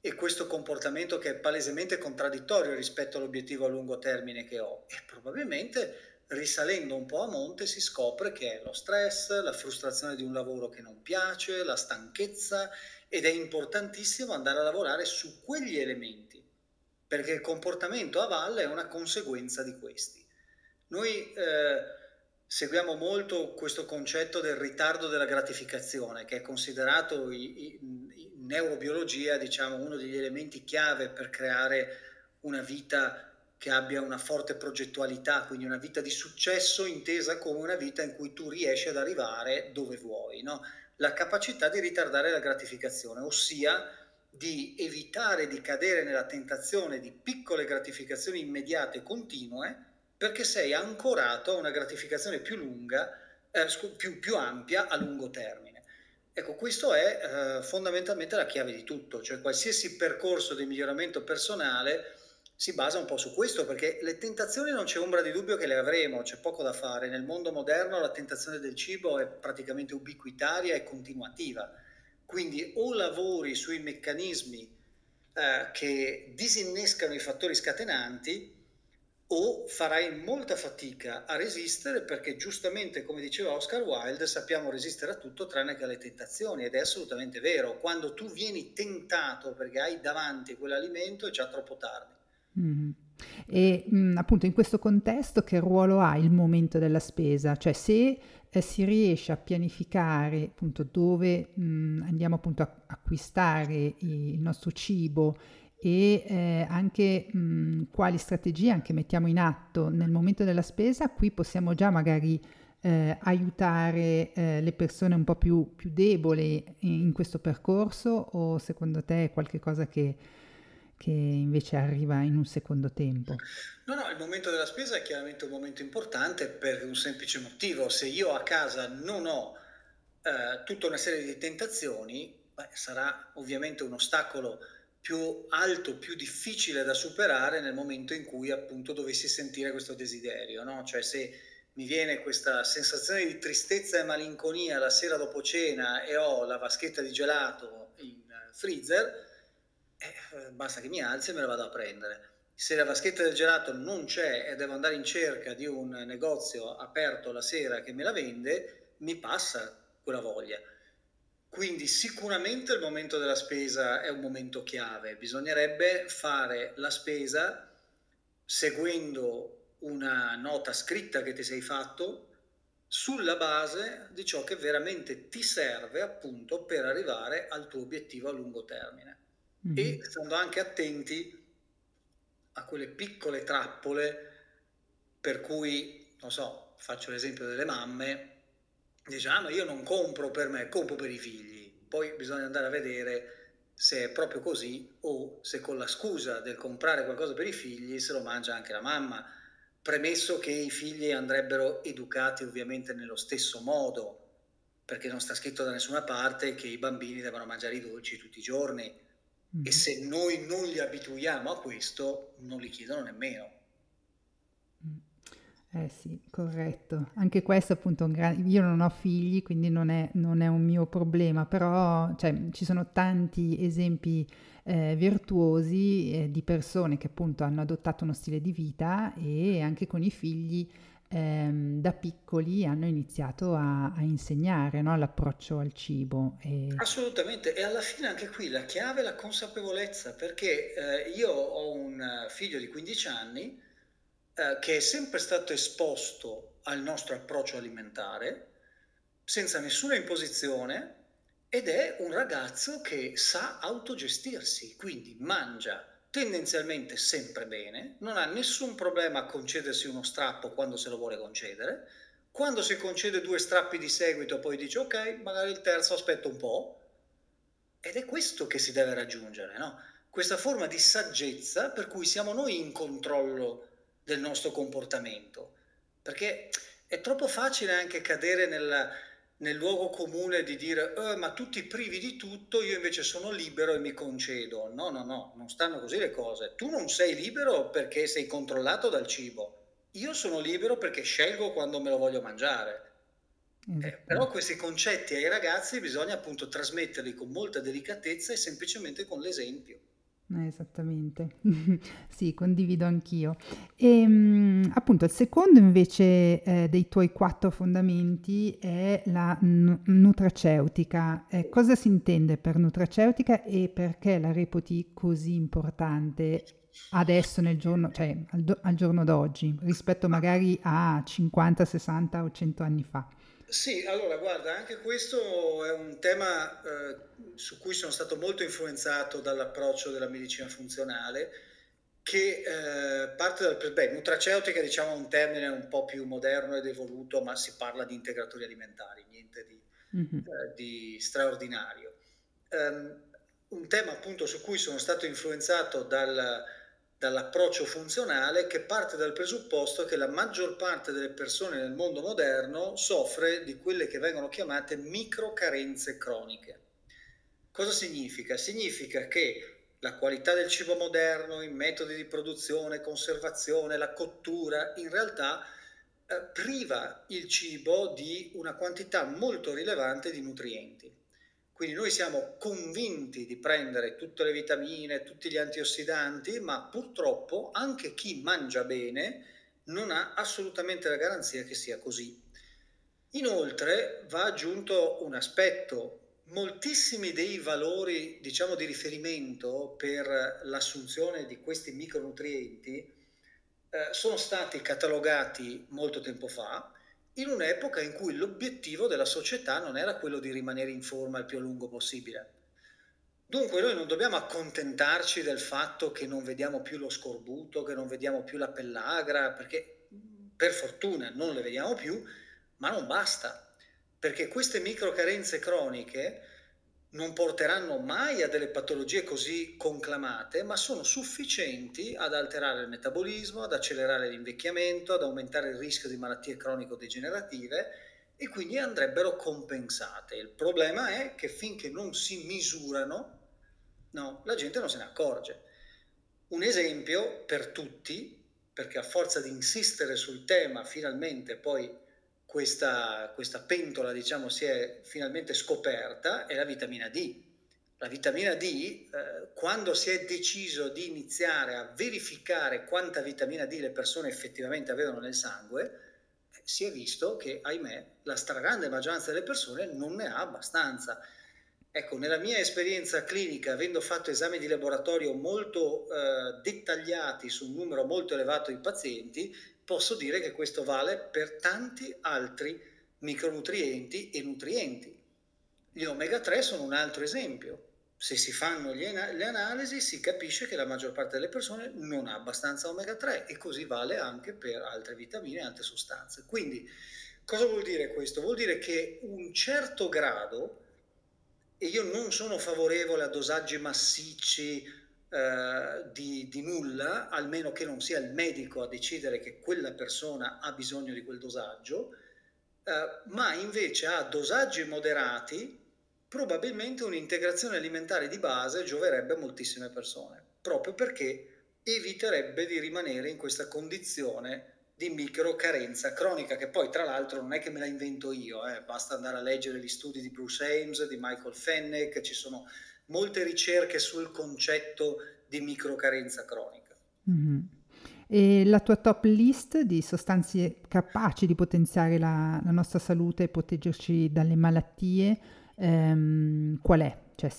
e questo comportamento che è palesemente contraddittorio rispetto all'obiettivo a lungo termine che ho? E probabilmente risalendo un po' a monte si scopre che è lo stress, la frustrazione di un lavoro che non piace, la stanchezza ed è importantissimo andare a lavorare su quegli elementi, perché il comportamento a valle è una conseguenza di questi. Noi eh, seguiamo molto questo concetto del ritardo della gratificazione, che è considerato in, in neurobiologia diciamo, uno degli elementi chiave per creare una vita che abbia una forte progettualità, quindi una vita di successo intesa come una vita in cui tu riesci ad arrivare dove vuoi. No? la capacità di ritardare la gratificazione, ossia di evitare di cadere nella tentazione di piccole gratificazioni immediate e continue perché sei ancorato a una gratificazione più lunga, eh, più, più, ampia a lungo termine. Ecco, questo è eh, fondamentalmente la chiave di tutto, cioè qualsiasi percorso di miglioramento personale si basa un po' su questo, perché le tentazioni non c'è ombra di dubbio che le avremo, c'è poco da fare. Nel mondo moderno la tentazione del cibo è praticamente ubiquitaria e continuativa. Quindi o lavori sui meccanismi eh, che disinnescano i fattori scatenanti o farai molta fatica a resistere perché giustamente, come diceva Oscar Wilde, sappiamo resistere a tutto tranne che alle tentazioni ed è assolutamente vero. Quando tu vieni tentato perché hai davanti quell'alimento è già troppo tardi. Mm. E mh, mm, appunto in questo contesto che ruolo ha il momento della spesa? Cioè se eh, si riesce a pianificare appunto dove mh, mm, andiamo appunto a acquistare il nostro cibo e eh, anche mh, quali strategie anche mettiamo in atto nel momento della spesa, qui possiamo già magari eh, aiutare eh, le persone un po' più, più deboli in, in, questo percorso o secondo te è qualcosa che che invece arriva in un secondo tempo? No, no, il momento della spesa è chiaramente un momento importante per un semplice motivo. Se io a casa non ho eh, tutta una serie di tentazioni, beh, sarà ovviamente un ostacolo più alto, più difficile da superare nel momento in cui appunto dovessi sentire questo desiderio, no? Cioè se mi viene questa sensazione di tristezza e malinconia la sera dopo cena e ho la vaschetta di gelato in freezer, eh, basta che mi alzi e me la vado a prendere. Se la vaschetta del gelato non c'è e devo andare in cerca di un negozio aperto la sera che me la vende, mi passa quella voglia. Quindi sicuramente il momento della spesa è un momento chiave, bisognerebbe fare la spesa seguendo una nota scritta che ti sei fatto sulla base di ciò che veramente ti serve appunto per arrivare al tuo obiettivo a lungo termine mm-hmm. e stando anche attenti a quelle piccole trappole per cui, non so, faccio l'esempio delle mamme, dice, ah ma io non compro per me, compro per i figli. Poi bisogna andare a vedere se è proprio così o se con la scusa del comprare qualcosa per i figli se lo mangia anche la mamma premesso che i figli andrebbero educati ovviamente nello stesso modo, perché non sta scritto da nessuna parte che i bambini devono mangiare i dolci tutti i giorni mm. e se noi non li abituiamo a questo non li chiedono nemmeno. Eh sì, corretto. Anche questo appunto, un gran... io non ho figli, quindi non è, non è un mio problema, però cioè, ci sono tanti esempi eh, virtuosi eh, di persone che appunto hanno adottato uno stile di vita e anche con i figli ehm, da piccoli hanno iniziato a, a insegnare no, l'approccio al cibo. E... Assolutamente, e alla fine anche qui la chiave è la consapevolezza, perché eh, io ho un figlio di 15 anni eh, che è sempre stato esposto al nostro approccio alimentare senza nessuna imposizione ed è un ragazzo che sa autogestirsi, quindi mangia tendenzialmente sempre bene, non ha nessun problema a concedersi uno strappo quando se lo vuole concedere, quando si concede due strappi di seguito poi dice ok, magari il terzo aspetta un po', ed è questo che si deve raggiungere, no? questa forma di saggezza per cui siamo noi in controllo del nostro comportamento, perché è troppo facile anche cadere nel, nel luogo comune di dire eh, ma tutti privi di tutto, io invece sono libero e mi concedo. No, no, no, non stanno così le cose. Tu non sei libero perché sei controllato dal cibo. Io sono libero perché scelgo quando me lo voglio mangiare. Eh, però questi concetti ai ragazzi bisogna appunto trasmetterli con molta delicatezza e semplicemente con l'esempio. Eh, esattamente, <laughs> sì, condivido anch'io. E ehm, appunto il secondo invece eh, dei tuoi quattro fondamenti è la n- nutraceutica. Eh, cosa si intende per nutraceutica e perché la reputi così importante adesso nel giorno, cioè al, do- al giorno d'oggi rispetto magari a 50, 60 o 100 anni fa? Sì, allora guarda, anche questo è un tema eh, su cui sono stato molto influenzato dall'approccio della medicina funzionale, che eh, parte dal... Beh, nutraceutica diciamo è un termine un po' più moderno ed evoluto, ma si parla di integratori alimentari, niente di, mm-hmm. eh, di straordinario. Um, un tema appunto su cui sono stato influenzato dal dall'approccio funzionale che parte dal presupposto che la maggior parte delle persone nel mondo moderno soffre di quelle che vengono chiamate microcarenze croniche. Cosa significa? Significa che la qualità del cibo moderno, i metodi di produzione, conservazione, la cottura, in realtà eh, priva il cibo di una quantità molto rilevante di nutrienti. Quindi noi siamo convinti di prendere tutte le vitamine, tutti gli antiossidanti, ma purtroppo anche chi mangia bene non ha assolutamente la garanzia che sia così. Inoltre va aggiunto un aspetto, moltissimi dei valori diciamo di riferimento per l'assunzione di questi micronutrienti eh, sono stati catalogati molto tempo fa in un'epoca in cui l'obiettivo della società non era quello di rimanere in forma il più a lungo possibile. Dunque noi non dobbiamo accontentarci del fatto che non vediamo più lo scorbuto, che non vediamo più la pellagra, perché per fortuna non le vediamo più, ma non basta, perché queste microcarenze croniche non porteranno mai a delle patologie così conclamate, ma sono sufficienti ad alterare il metabolismo, ad accelerare l'invecchiamento, ad aumentare il rischio di malattie cronico-degenerative e quindi andrebbero compensate. Il problema è che finché non si misurano, no, la gente non se ne accorge. Un esempio per tutti, perché a forza di insistere sul tema, finalmente poi questa, questa pentola diciamo, si è finalmente scoperta è la vitamina D. La vitamina D, eh, quando si è deciso di iniziare a verificare quanta vitamina D le persone effettivamente avevano nel sangue, eh, si è visto che, ahimè, la stragrande maggioranza delle persone non ne ha abbastanza. Ecco, nella mia esperienza clinica, avendo fatto esami di laboratorio molto eh, dettagliati su un numero molto elevato di pazienti, posso dire che questo vale per tanti altri micronutrienti e nutrienti. Gli omega 3 sono un altro esempio. Se si fanno le analisi si capisce che la maggior parte delle persone non ha abbastanza omega 3 e così vale anche per altre vitamine e altre sostanze. Quindi cosa vuol dire questo? Vuol dire che un certo grado, e io non sono favorevole a dosaggi massicci eh, di, di, nulla, almeno che non sia il medico a decidere che quella persona ha bisogno di quel dosaggio, eh, ma invece a dosaggi moderati probabilmente un'integrazione alimentare di base gioverebbe a moltissime persone, proprio perché eviterebbe di rimanere in questa condizione di microcarenza cronica, che poi tra l'altro non è che me la invento io, eh, basta andare a leggere gli studi di Bruce Ames, di Michael Fenneck, ci sono molte ricerche sul concetto di microcarenza cronica. Mm-hmm. E la tua top list di sostanze capaci di potenziare la, la nostra salute e proteggerci dalle malattie, ehm, qual è? Cioè,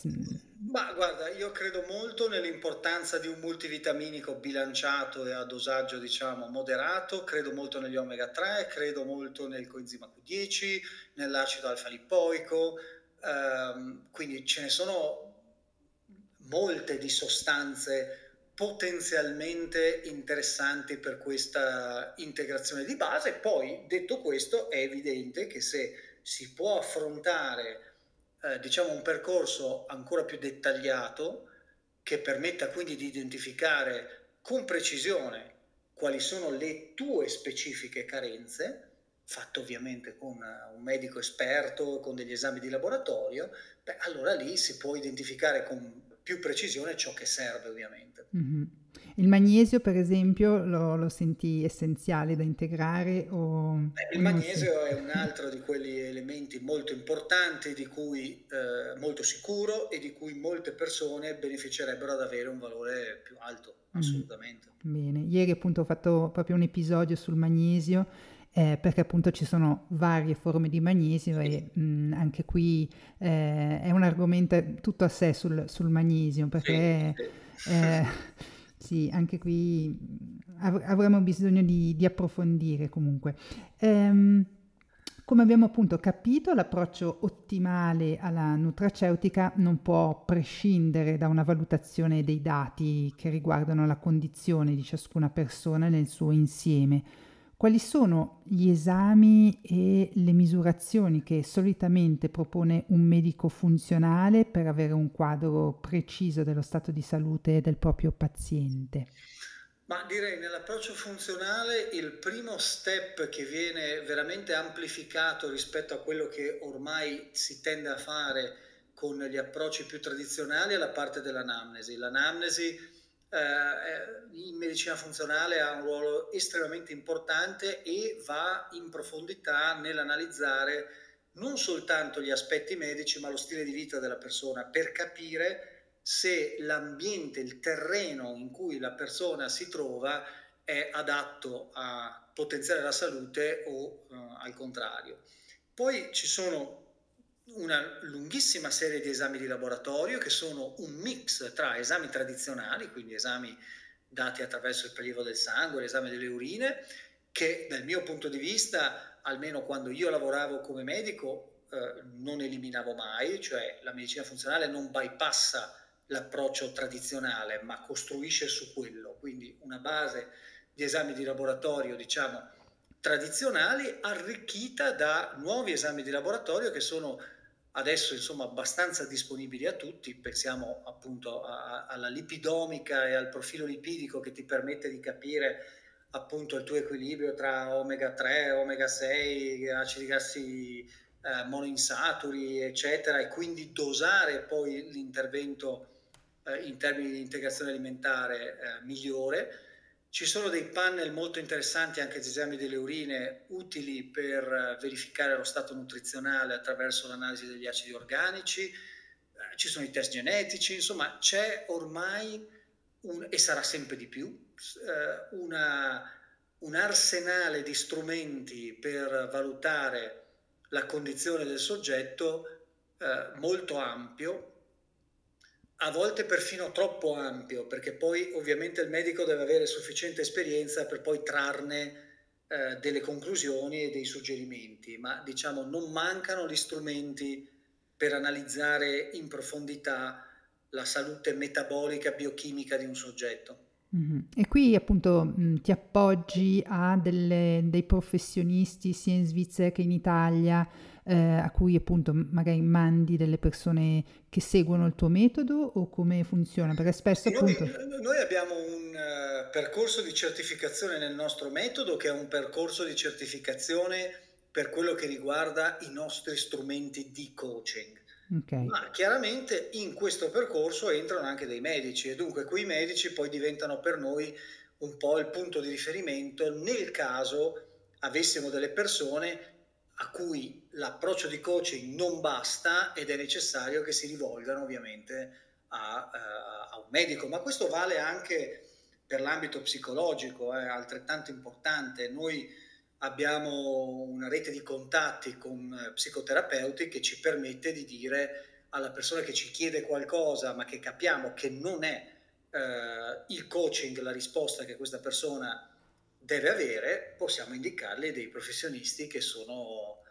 ma guarda, io credo molto nell'importanza di un multivitaminico bilanciato e a dosaggio diciamo moderato, credo molto negli omega 3, credo molto nel coenzima Q10, nell'acido alfa-lipoico, ehm, quindi ce ne sono molte di sostanze potenzialmente interessanti per questa integrazione di base. Poi, detto questo, è evidente che se si può affrontare eh, diciamo un percorso ancora più dettagliato che permetta quindi di identificare con precisione quali sono le tue specifiche carenze, fatto ovviamente con un medico esperto, con degli esami di laboratorio, beh, allora lì si può identificare con più precisione ciò che serve ovviamente. Mm-hmm. Il magnesio, per esempio, lo, lo, senti essenziale da integrare? O, Beh, il magnesio è un altro di quegli elementi molto importanti, di cui eh, molto sicuro e di cui molte persone beneficerebbero ad avere un valore più alto, mm. assolutamente. Mm. Bene, ieri appunto ho fatto proprio un episodio sul magnesio eh, perché appunto ci sono varie forme di magnesio e mh, mm, anche qui eh, è un argomento tutto a sé sul, sul magnesio perché sì, eh, <laughs> sì, anche qui av- avremo bisogno di, di approfondire comunque. Ehm, come abbiamo appunto capito, l'approccio ottimale alla nutraceutica non può prescindere da una valutazione dei dati che riguardano la condizione di ciascuna persona nel suo insieme quali sono gli esami e le misurazioni che solitamente propone un medico funzionale per avere un quadro preciso dello stato di salute del proprio paziente? Ma direi nell'approccio funzionale il primo step che viene veramente amplificato rispetto a quello che ormai si tende a fare con gli approcci più tradizionali è la parte dell'anamnesi. L'anamnesi eh, in medicina funzionale ha un ruolo estremamente importante e va in profondità nell'analizzare non soltanto gli aspetti medici, ma lo stile di vita della persona per capire se l'ambiente, il terreno in cui la persona si trova è adatto a potenziare la salute o uh, al contrario. Poi ci sono una lunghissima serie di esami di laboratorio che sono un mix tra esami tradizionali, quindi esami dati attraverso il prelievo del sangue, l'esame delle urine, che dal mio punto di vista, almeno quando io lavoravo come medico, eh, non eliminavo mai, cioè la medicina funzionale non bypassa l'approccio tradizionale, ma costruisce su quello, quindi una base di esami di laboratorio, diciamo, tradizionali, arricchita da nuovi esami di laboratorio che sono adesso insomma abbastanza disponibili a tutti, pensiamo appunto a, alla lipidomica e al profilo lipidico che ti permette di capire appunto il tuo equilibrio tra omega 3, omega 6, acidi grassi eh, monoinsaturi, eccetera, e quindi dosare poi l'intervento eh, in termini di integrazione alimentare eh, migliore ci sono dei panel molto interessanti anche di esami delle urine utili per verificare lo stato nutrizionale attraverso l'analisi degli acidi organici, eh, ci sono i test genetici, insomma c'è ormai, un, e sarà sempre di più, eh, una, un arsenale di strumenti per valutare la condizione del soggetto eh, molto ampio a volte perfino troppo ampio, perché poi ovviamente il medico deve avere sufficiente esperienza per poi trarne eh, delle conclusioni e dei suggerimenti, ma diciamo non mancano gli strumenti per analizzare in profondità la salute metabolica biochimica di un soggetto. Mm-hmm. E qui appunto mh, ti appoggi a delle, dei professionisti sia in Svizzera che in Italia eh, a cui appunto magari mandi delle persone che seguono il tuo metodo o come funziona? Perché spesso appunto... Noi, noi abbiamo un uh, percorso di certificazione nel nostro metodo che è un percorso di certificazione per quello che riguarda i nostri strumenti di coaching. Okay. Ma chiaramente in questo percorso entrano anche dei medici e dunque quei medici poi diventano per noi un po' il punto di riferimento nel caso avessimo delle persone a cui l'approccio di coaching non basta ed è necessario che si rivolgano ovviamente a, a, a un medico. Ma questo vale anche per l'ambito psicologico, è altrettanto importante. Noi abbiamo una rete di contatti con psicoterapeuti che ci permette di dire alla persona che ci chiede qualcosa ma che capiamo che non è eh, il coaching la risposta che questa persona deve avere, possiamo indicarle dei professionisti che sono,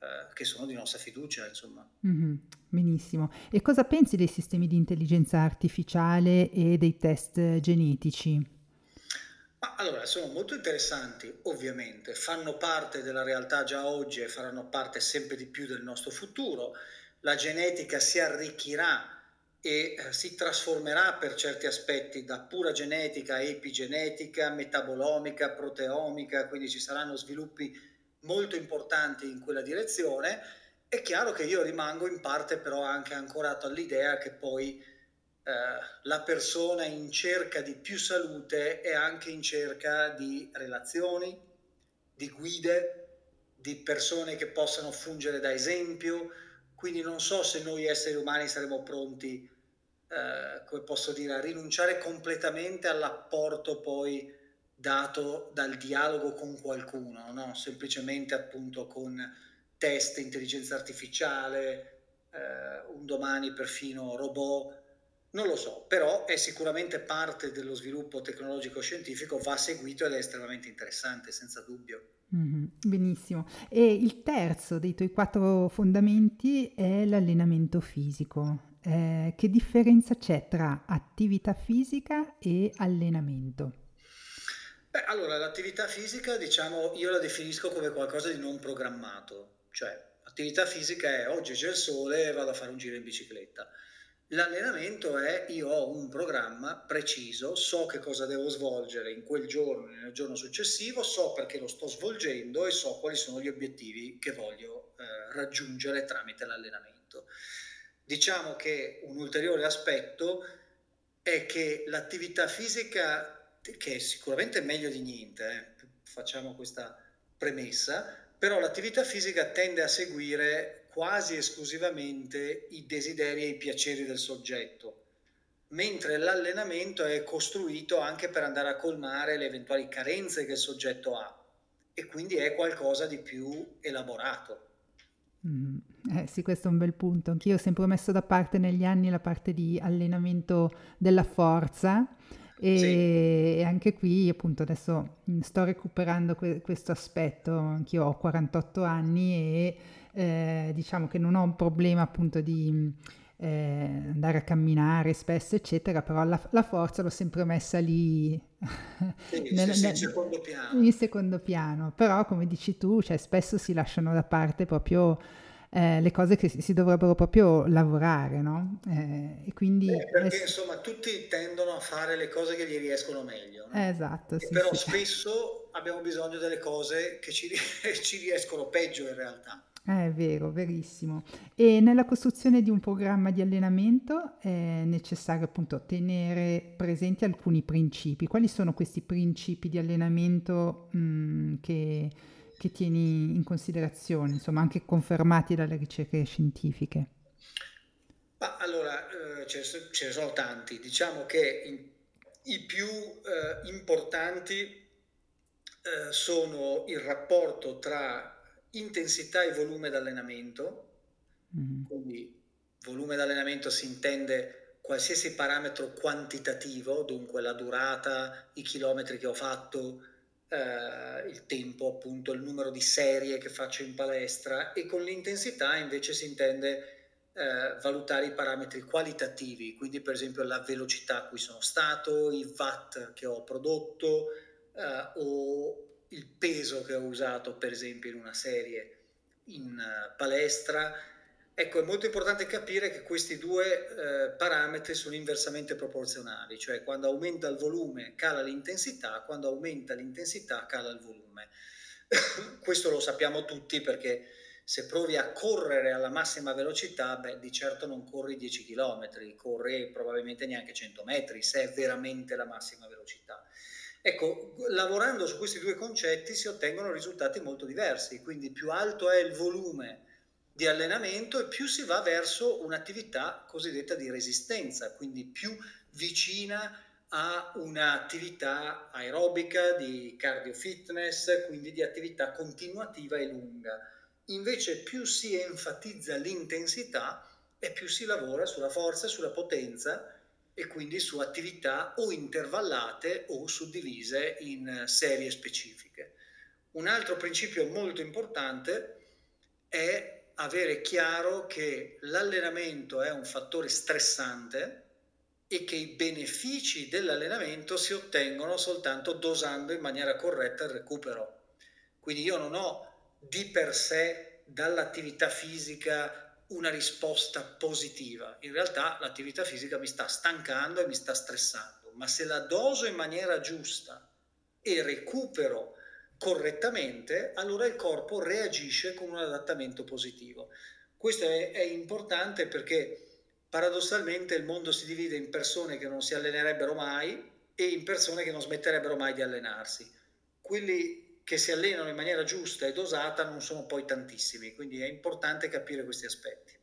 eh, che sono di nostra fiducia, insomma. Mm-hmm, benissimo. E cosa pensi dei sistemi di intelligenza artificiale e dei test genetici? Ma allora, sono molto interessanti, ovviamente, fanno parte della realtà già oggi e faranno parte sempre di più del nostro futuro. La genetica si arricchirà e eh, si trasformerà per certi aspetti da pura genetica epigenetica, metabolomica, proteomica, quindi ci saranno sviluppi molto importanti in quella direzione. È chiaro che io rimango in parte però anche ancorato all'idea che poi eh, la persona in cerca di più salute è anche in cerca di relazioni, di guide, di persone che possano fungere da esempio, quindi non so se noi esseri umani saremo pronti, eh, come posso dire, a rinunciare completamente all'apporto poi dato dal dialogo con qualcuno, no? semplicemente appunto con test, intelligenza artificiale, eh, un domani perfino robot. Non lo so, però è sicuramente parte dello sviluppo tecnologico-scientifico, va seguito ed è estremamente interessante, senza dubbio. Mm-hmm, benissimo. E il terzo dei tuoi quattro fondamenti è l'allenamento fisico. Eh, che differenza c'è tra attività fisica e allenamento? Beh, allora, l'attività fisica, diciamo, io la definisco come qualcosa di non programmato, cioè attività fisica è oggi c'è il sole e vado a fare un giro in bicicletta. L'allenamento è io ho un programma preciso, so che cosa devo svolgere in quel giorno, nel giorno successivo, so perché lo sto svolgendo e so quali sono gli obiettivi che voglio eh, raggiungere tramite l'allenamento. Diciamo che un ulteriore aspetto è che l'attività fisica, che è sicuramente meglio di niente, eh, facciamo questa premessa, però l'attività fisica tende a seguire quasi esclusivamente i desideri e i piaceri del soggetto, mentre l'allenamento è costruito anche per andare a colmare le eventuali carenze che il soggetto ha e quindi è qualcosa di più elaborato. Mm, eh sì, questo è un bel punto. Anch'io ho sempre messo da parte negli anni la parte di allenamento della forza e, sì. anche qui appunto adesso sto recuperando que- questo aspetto, anch'io ho 48 anni e eh, diciamo che non ho un problema appunto di eh, andare a camminare spesso, eccetera, però la, la forza l'ho sempre messa lì sì, <laughs> nel, sì, nel, in, secondo in secondo piano. Però, come dici tu, cioè, spesso si lasciano da parte proprio eh, le cose che si, dovrebbero proprio lavorare, no? Eh, e quindi, eh, perché insomma tutti tendono a fare le cose che gli riescono meglio, no? Esatto. Sì, però spesso abbiamo bisogno delle cose che ci, <laughs> ci riescono peggio in realtà. Eh, è vero, verissimo. E nella costruzione di un programma di allenamento è necessario appunto tenere presenti alcuni principi. Quali sono questi principi di allenamento mh, mm, che, che tieni in considerazione, insomma anche confermati dalle ricerche scientifiche? Ma allora, eh, ce, ne sono tanti. Diciamo che in, i più eh, importanti eh, sono il rapporto tra intensità e volume d'allenamento, mm-hmm. quindi volume d'allenamento si intende qualsiasi parametro quantitativo, dunque la durata, i chilometri che ho fatto, eh, il tempo, appunto, il numero di serie che faccio in palestra e con l'intensità invece si intende eh, valutare i parametri qualitativi, quindi per esempio la velocità a cui sono stato, i watt che ho prodotto eh, o il peso che ho usato per esempio in una serie in palestra. Ecco, è molto importante capire che questi due eh, parametri sono inversamente proporzionali, cioè quando aumenta il volume cala l'intensità, quando aumenta l'intensità cala il volume. <coughs> Questo lo sappiamo tutti perché se provi a correre alla massima velocità, beh, di certo non corri 10 km, corri probabilmente neanche 100 metri, se è veramente la massima velocità. Ecco, lavorando su questi due concetti si ottengono risultati molto diversi, quindi più alto è il volume di allenamento e più si va verso un'attività cosiddetta di resistenza, quindi più vicina a un'attività aerobica, di cardio fitness, quindi di attività continuativa e lunga. Invece più si enfatizza l'intensità e più si lavora sulla forza e sulla potenza e quindi su attività o intervallate o suddivise in serie specifiche. Un altro principio molto importante è avere chiaro che l'allenamento è un fattore stressante e che i benefici dell'allenamento si ottengono soltanto dosando in maniera corretta il recupero. Quindi io non ho di per sé dall'attività fisica una risposta positiva. In realtà l'attività fisica mi sta stancando e mi sta stressando, ma se la doso in maniera giusta e recupero correttamente, allora il corpo reagisce con un adattamento positivo. Questo è, è importante perché paradossalmente il mondo si divide in persone che non si allenerebbero mai e in persone che non smetterebbero mai di allenarsi. Quelli che si allenano in maniera giusta e dosata non sono poi tantissimi, quindi è importante capire questi aspetti.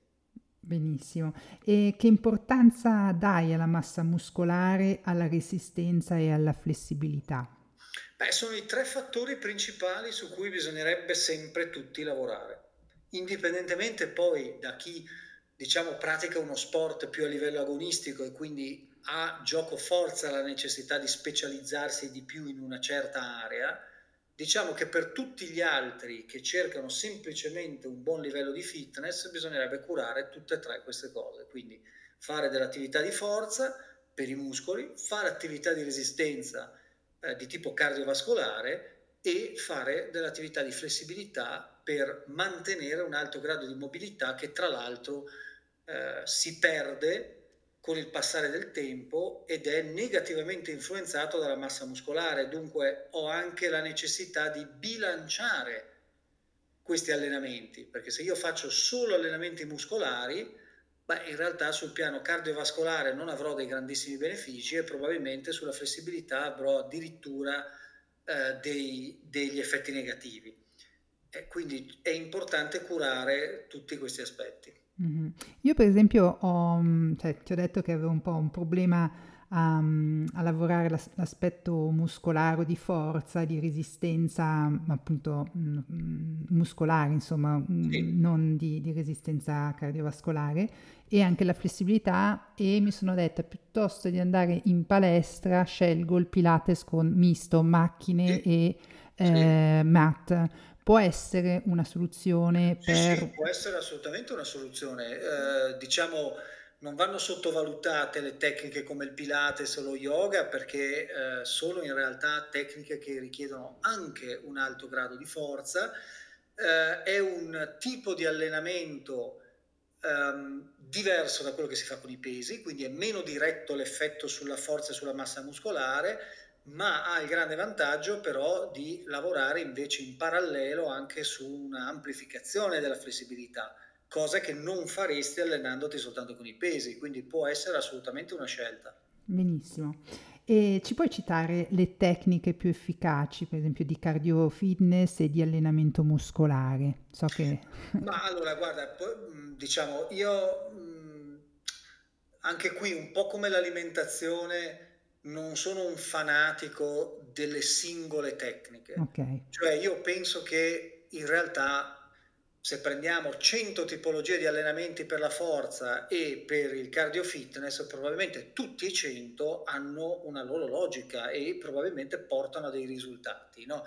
Benissimo. E che importanza dai alla massa muscolare, alla resistenza e alla flessibilità? Beh, sono i tre fattori principali su cui bisognerebbe sempre tutti lavorare, indipendentemente poi da chi diciamo, pratica uno sport più a livello agonistico e quindi ha gioco forza la necessità di specializzarsi di più in una certa area, diciamo che per tutti gli altri che cercano semplicemente un buon livello di fitness bisognerebbe curare tutte e tre queste cose, quindi fare dell'attività di forza per i muscoli, fare attività di resistenza eh, di tipo cardiovascolare e fare dell'attività di flessibilità per mantenere un alto grado di mobilità che tra l'altro eh, si perde con il passare del tempo ed è negativamente influenzato dalla massa muscolare, dunque ho anche la necessità di bilanciare questi allenamenti, perché se io faccio solo allenamenti muscolari, beh, in realtà sul piano cardiovascolare non avrò dei grandissimi benefici e probabilmente sulla flessibilità avrò addirittura eh, dei, degli effetti negativi. E quindi è importante curare tutti questi aspetti. Mh-mh. Io per esempio ho cioè ti ho detto che avevo un po' un problema a a lavorare l'as l'aspetto muscolare di forza, di resistenza, appunto, muscolare insomma, Sì. non di di resistenza cardiovascolare e anche la flessibilità e mi sono detta: "Piuttosto di andare in palestra scelgo il Pilates con misto macchine e, ehm, mat." Può essere una soluzione Sì, sì, per può essere assolutamente una soluzione. Eh, diciamo, non vanno sottovalutate le tecniche come il Pilates o lo yoga perché eh, sono in realtà tecniche che richiedono anche un alto grado di forza. Eh, è un tipo di allenamento ehm, diverso da quello che si fa con i pesi, quindi è meno diretto l'effetto sulla forza e sulla massa muscolare ma ha il grande vantaggio però di lavorare invece in parallelo anche su un'amplificazione della flessibilità, cosa che non faresti allenandoti soltanto con i pesi, quindi può essere assolutamente una scelta. Benissimo. E ci puoi citare le tecniche più efficaci, per esempio di cardio fitness e di allenamento muscolare? So che <laughs> Ma allora, guarda, diciamo, io anche qui un po' come l'alimentazione non sono un fanatico delle singole tecniche. Okay. Cioè io penso che in realtà se prendiamo 100 tipologie di allenamenti per la forza e per il cardio fitness, probabilmente tutti e 100 hanno una loro logica e probabilmente portano a dei risultati. No?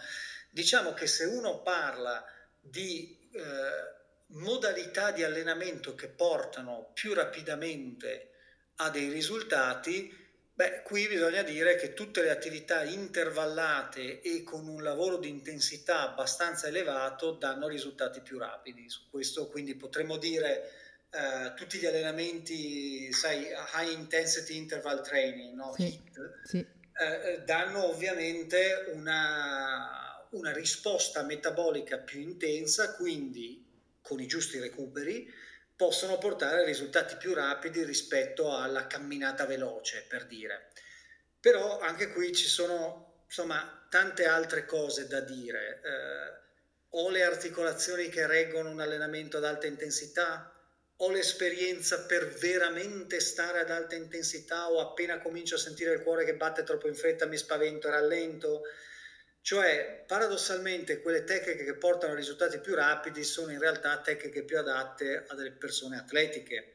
Diciamo che se uno parla di eh, modalità di allenamento che portano più rapidamente a dei risultati, Beh, qui bisogna dire che tutte le attività intervallate e con un lavoro di intensità abbastanza elevato danno risultati più rapidi. Su questo quindi potremmo dire eh, tutti gli allenamenti, sai, high intensity interval training, no? Sì, HIT, sì. Eh, eh, danno ovviamente una, una risposta metabolica più intensa, quindi con i giusti recuperi possono portare a risultati più rapidi rispetto alla camminata veloce, per dire. Però anche qui ci sono insomma tante altre cose da dire. Eh, ho le articolazioni che reggono un allenamento ad alta intensità? Ho l'esperienza per veramente stare ad alta intensità o appena comincio a sentire il cuore che batte troppo in fretta mi spavento e rallento? Cioè, paradossalmente, quelle tecniche che portano a risultati più rapidi sono in realtà tecniche più adatte a delle persone atletiche.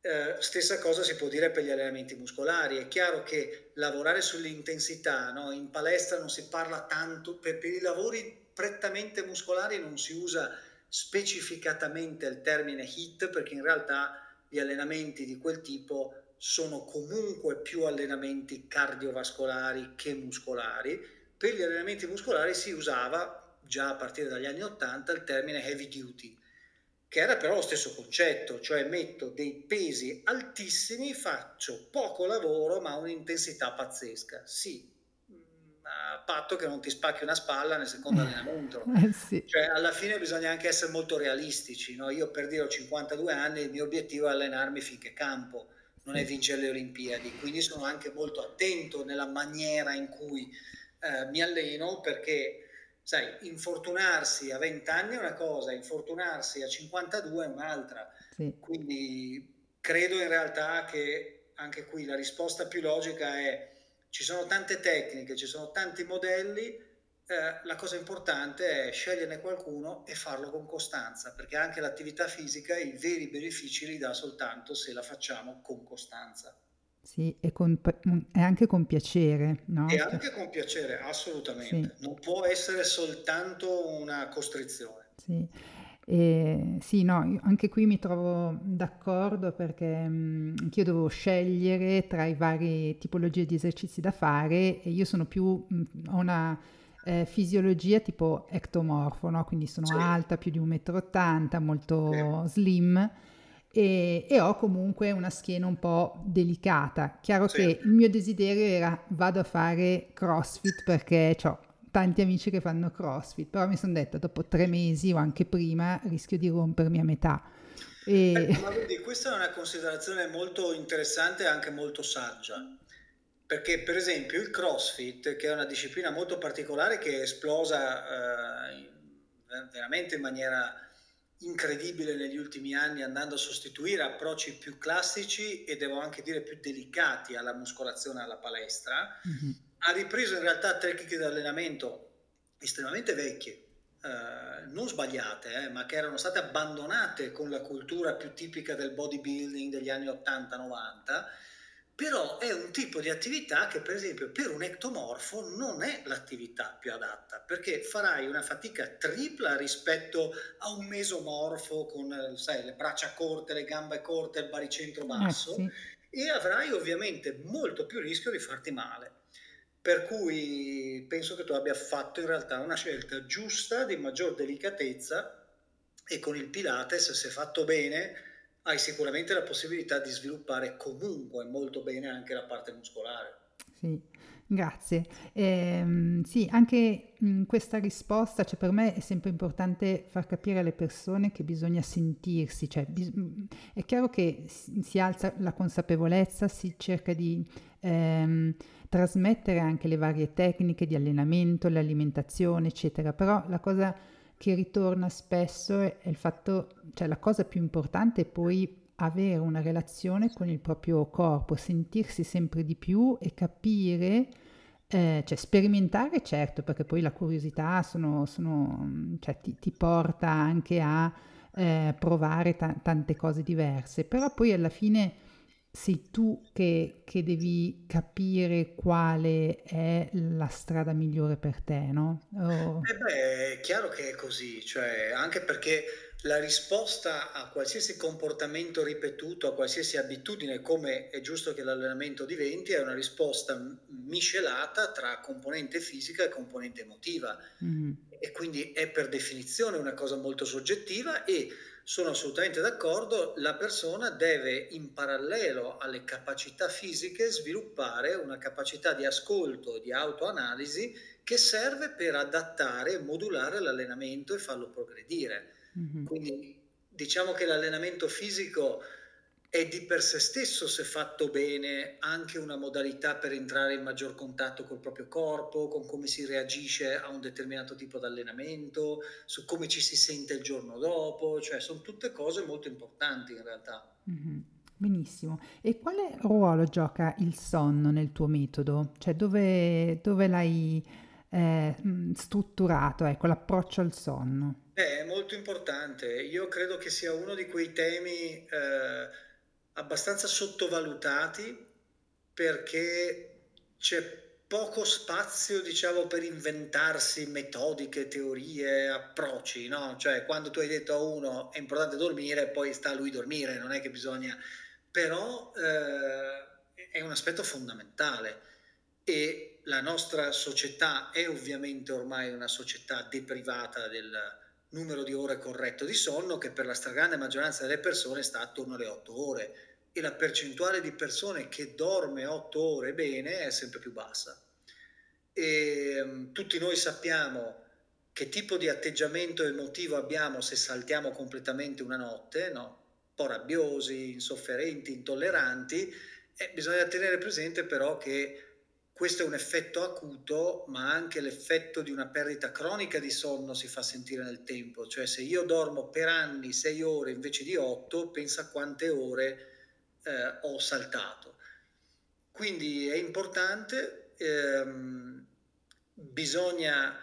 Eh, stessa cosa si può dire per gli allenamenti muscolari. È chiaro che lavorare sull'intensità, no? in palestra non si parla tanto, per, per i lavori prettamente muscolari non si usa specificatamente il termine HIT perché in realtà gli allenamenti di quel tipo sono comunque più allenamenti cardiovascolari che muscolari per gli allenamenti muscolari si usava già a partire dagli anni 80 il termine heavy duty, che era però lo stesso concetto, cioè metto dei pesi altissimi, faccio poco lavoro ma un'intensità pazzesca. Sì, mm, a patto che non ti spacchi una spalla nel secondo <laughs> allenamento. Eh sì. Cioè, alla fine bisogna anche essere molto realistici. No? Io per dire ho 52 anni, il mio obiettivo è allenarmi finché campo, non è vincere le Olimpiadi. Quindi sono anche molto attento nella maniera in cui eh, mi alleno perché, sai, infortunarsi a 20 anni è una cosa, infortunarsi a 52 è un'altra. Sì. Quindi credo in realtà che anche qui la risposta più logica è ci sono tante tecniche, ci sono tanti modelli, eh, la cosa importante è sceglierne qualcuno e farlo con costanza, perché anche l'attività fisica i veri benefici li dà soltanto se la facciamo con costanza. Sì, e, con, e anche con piacere, no? E anche con piacere, assolutamente. Sì. Non può essere soltanto una costrizione. Sì. E, sì, no, anche qui mi trovo d'accordo perché mh, anch'io dovevo scegliere tra i vari tipologie di esercizi da fare e io sono più, mh, ho una eh, fisiologia tipo ectomorfo, no? quindi sono sì. alta, più di 1,80 m, molto sì. slim e, e, ho comunque una schiena un po' delicata. Chiaro sì. che il mio desiderio era vado a fare CrossFit perché ho tanti amici che fanno CrossFit, però mi sono detta dopo tre mesi o anche prima rischio di rompermi a metà. E... Eh, ma vedi, questa è una considerazione molto interessante e anche molto saggia. Perché, per esempio, il CrossFit, che è una disciplina molto particolare che è esplosa eh, veramente in maniera incredibile negli ultimi anni andando a sostituire approcci più classici e devo anche dire più delicati alla muscolazione alla palestra, mm-hmm. ha ripreso in realtà tecniche di allenamento estremamente vecchie, eh, non sbagliate, eh, ma che erano state abbandonate con la cultura più tipica del bodybuilding degli anni 80-90 però è un tipo di attività che per esempio per un ectomorfo non è l'attività più adatta perché farai una fatica tripla rispetto a un mesomorfo con sai, le braccia corte, le gambe corte, il baricentro eh, basso eh, sì. e avrai ovviamente molto più rischio di farti male. Per cui penso che tu abbia fatto in realtà una scelta giusta di maggior delicatezza e con il Pilates, se fatto bene, hai sicuramente la possibilità di sviluppare comunque molto bene anche la parte muscolare. Sì, grazie. Eh, sì, anche in questa risposta, cioè per me è sempre importante far capire alle persone che bisogna sentirsi, cioè bis- è chiaro che si alza la consapevolezza, si cerca di ehm, trasmettere anche le varie tecniche di allenamento, l'alimentazione, eccetera, però la cosa che ritorna spesso è il fatto, cioè la cosa più importante è poi avere una relazione con il proprio corpo, sentirsi sempre di più e capire, eh, cioè sperimentare certo, perché poi la curiosità sono, sono, cioè, ti, ti, porta anche a eh, provare ta- tante cose diverse, però poi alla fine sei tu che, che, devi capire quale è la strada migliore per te, no? Oh. Eh beh, è chiaro che è così, cioè, anche perché la risposta a qualsiasi comportamento ripetuto, a qualsiasi abitudine, come è giusto che l'allenamento diventi, è una risposta miscelata tra componente fisica e componente emotiva. Mm. E quindi è per definizione una cosa molto soggettiva e sono assolutamente d'accordo, la persona deve in parallelo alle capacità fisiche sviluppare una capacità di ascolto e di autoanalisi che serve per adattare e modulare l'allenamento e farlo progredire. Mm-hmm. Quindi diciamo che l'allenamento fisico è di per sé stesso, se fatto bene, anche una modalità per entrare in maggior contatto col proprio corpo, con come si reagisce a un determinato tipo di allenamento, su come ci si sente il giorno dopo, cioè sono tutte cose molto importanti in realtà. Mm-hmm. Benissimo. E quale ruolo gioca il sonno nel tuo metodo? Cioè dove, dove l'hai eh, strutturato, ecco, l'approccio al sonno? è molto importante. Io credo che sia uno di quei temi eh, abbastanza sottovalutati perché c'è poco spazio, diciamo, per inventarsi metodiche, teorie, approcci, no? Cioè, quando tu hai detto a uno è importante dormire, poi sta a lui dormire, non è che bisogna... Però eh, è un aspetto fondamentale e la nostra società è ovviamente ormai una società deprivata del, numero di ore corretto di sonno che per la stragrande maggioranza delle persone sta attorno alle 8 ore e la percentuale di persone che dorme 8 ore bene è sempre più bassa. E um, tutti noi sappiamo che tipo di atteggiamento emotivo abbiamo se saltiamo completamente una notte, no? un po' rabbiosi, insofferenti, intolleranti, e bisogna tenere presente però che questo è un effetto acuto, ma anche l'effetto di una perdita cronica di sonno si fa sentire nel tempo. Cioè se io dormo per anni 6 ore invece di 8, pensa quante ore eh, ho saltato. Quindi è importante, ehm, bisogna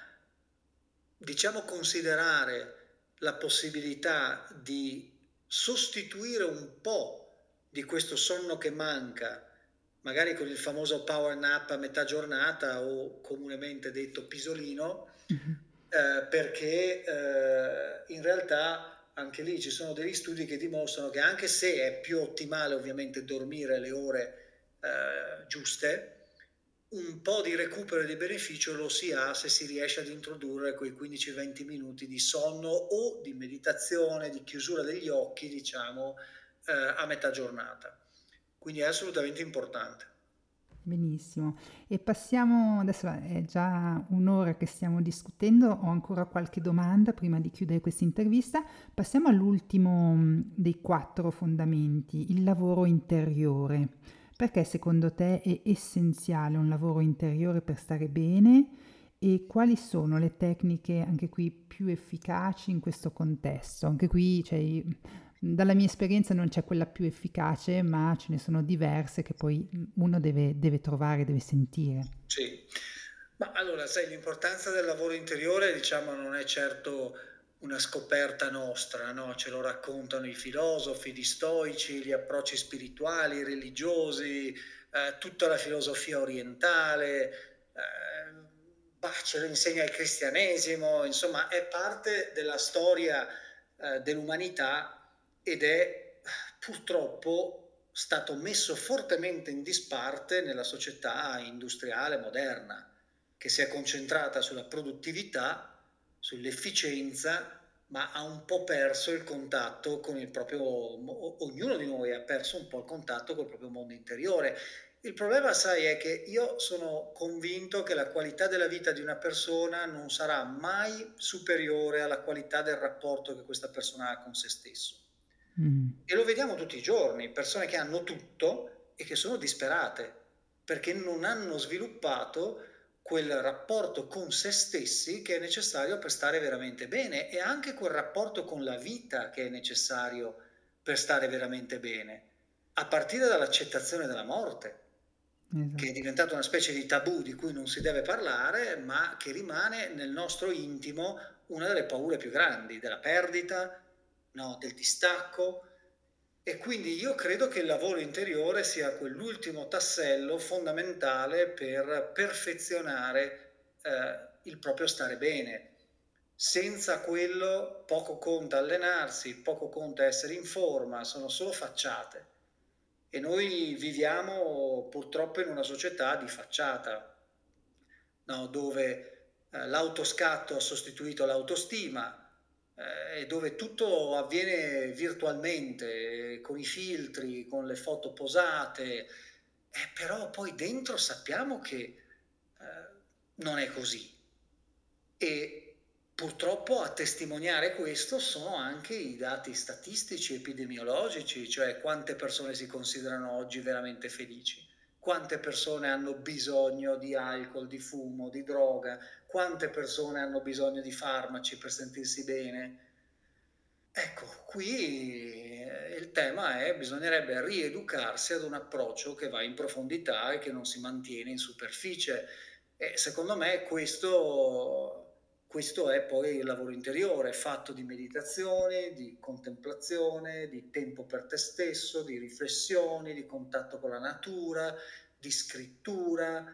diciamo considerare la possibilità di sostituire un po' di questo sonno che manca magari con il famoso power nap a metà giornata o comunemente detto pisolino, mm-hmm. eh, perché eh, in realtà anche lì ci sono degli studi che dimostrano che anche se è più ottimale ovviamente dormire le ore eh, giuste, un po' di recupero e di beneficio lo si ha se si riesce ad introdurre quei 15-20 minuti di sonno o di meditazione, di chiusura degli occhi, diciamo, eh, a metà giornata. Quindi è assolutamente importante. Benissimo. E passiamo, adesso è già un'ora che stiamo discutendo, ho ancora qualche domanda prima di chiudere questa intervista. Passiamo all'ultimo mm, dei quattro fondamenti, il lavoro interiore. Perché secondo te è essenziale un lavoro interiore per stare bene e quali sono le tecniche anche qui più efficaci in questo contesto? Anche qui cioè, dalla mia esperienza non c'è quella più efficace, ma ce ne sono diverse che poi uno deve, deve trovare, deve sentire. Sì, ma allora sai, l'importanza del lavoro interiore diciamo non è certo una scoperta nostra, no? ce lo raccontano i filosofi, gli stoici, gli approcci spirituali, religiosi, eh, tutta la filosofia orientale, eh, ce lo insegna il cristianesimo, insomma è parte della storia eh, dell'umanità ed è purtroppo stato messo fortemente in disparte nella società industriale moderna, che si è concentrata sulla produttività, sull'efficienza, ma ha un po' perso il contatto con il proprio, ognuno di noi ha perso un po' il contatto col proprio mondo interiore. Il problema, sai, è che io sono convinto che la qualità della vita di una persona non sarà mai superiore alla qualità del rapporto che questa persona ha con se stesso. Mm. E lo vediamo tutti i giorni, persone che hanno tutto e che sono disperate perché non hanno sviluppato quel rapporto con se stessi che è necessario per stare veramente bene e anche quel rapporto con la vita che è necessario per stare veramente bene, a partire dall'accettazione della morte, esatto. che è diventata una specie di tabù di cui non si deve parlare, ma che rimane nel nostro intimo una delle paure più grandi, della perdita, no? del distacco. E quindi io credo che il lavoro interiore sia quell'ultimo tassello fondamentale per perfezionare eh, il proprio stare bene. Senza quello poco conta allenarsi, poco conta essere in forma, sono solo facciate. E noi viviamo purtroppo in una società di facciata, no? dove eh, l'autoscatto ha sostituito l'autostima eh, dove tutto avviene virtualmente, con i filtri, con le foto posate, eh, però poi dentro sappiamo che eh, non è così. E Purtroppo a testimoniare questo sono anche i dati statistici epidemiologici, cioè quante persone si considerano oggi veramente felici, quante persone hanno bisogno di alcol, di fumo, di droga, quante persone hanno bisogno di farmaci per sentirsi bene. Ecco, qui eh, il tema è bisognerebbe rieducarsi ad un approccio che va in profondità e che non si mantiene in superficie. E secondo me questo questo è poi il lavoro interiore, fatto di meditazione, di contemplazione, di tempo per te stesso, di riflessioni, di contatto con la natura, di scrittura,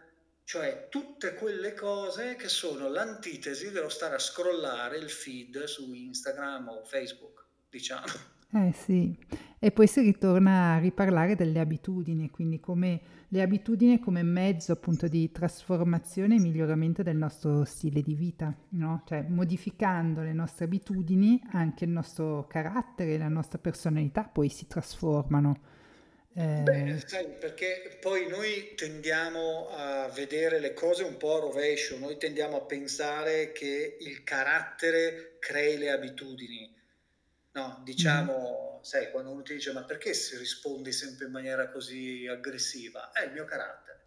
cioè tutte quelle cose che sono l'antitesi dello stare a scrollare il feed su Instagram o Facebook, diciamo. Eh sì, e poi si ritorna a riparlare delle abitudini, quindi come le abitudini come mezzo appunto di trasformazione e miglioramento del nostro stile di vita, no? Cioè modificando le nostre abitudini anche il nostro carattere, la nostra personalità poi si trasformano. Eh... Beh, sai, perché poi noi tendiamo a vedere le cose un po' a rovescio, noi tendiamo a pensare che il carattere crei le abitudini No, diciamo, mm. sai, quando uno ti dice ma perché si rispondi sempre in maniera così aggressiva? È il mio carattere.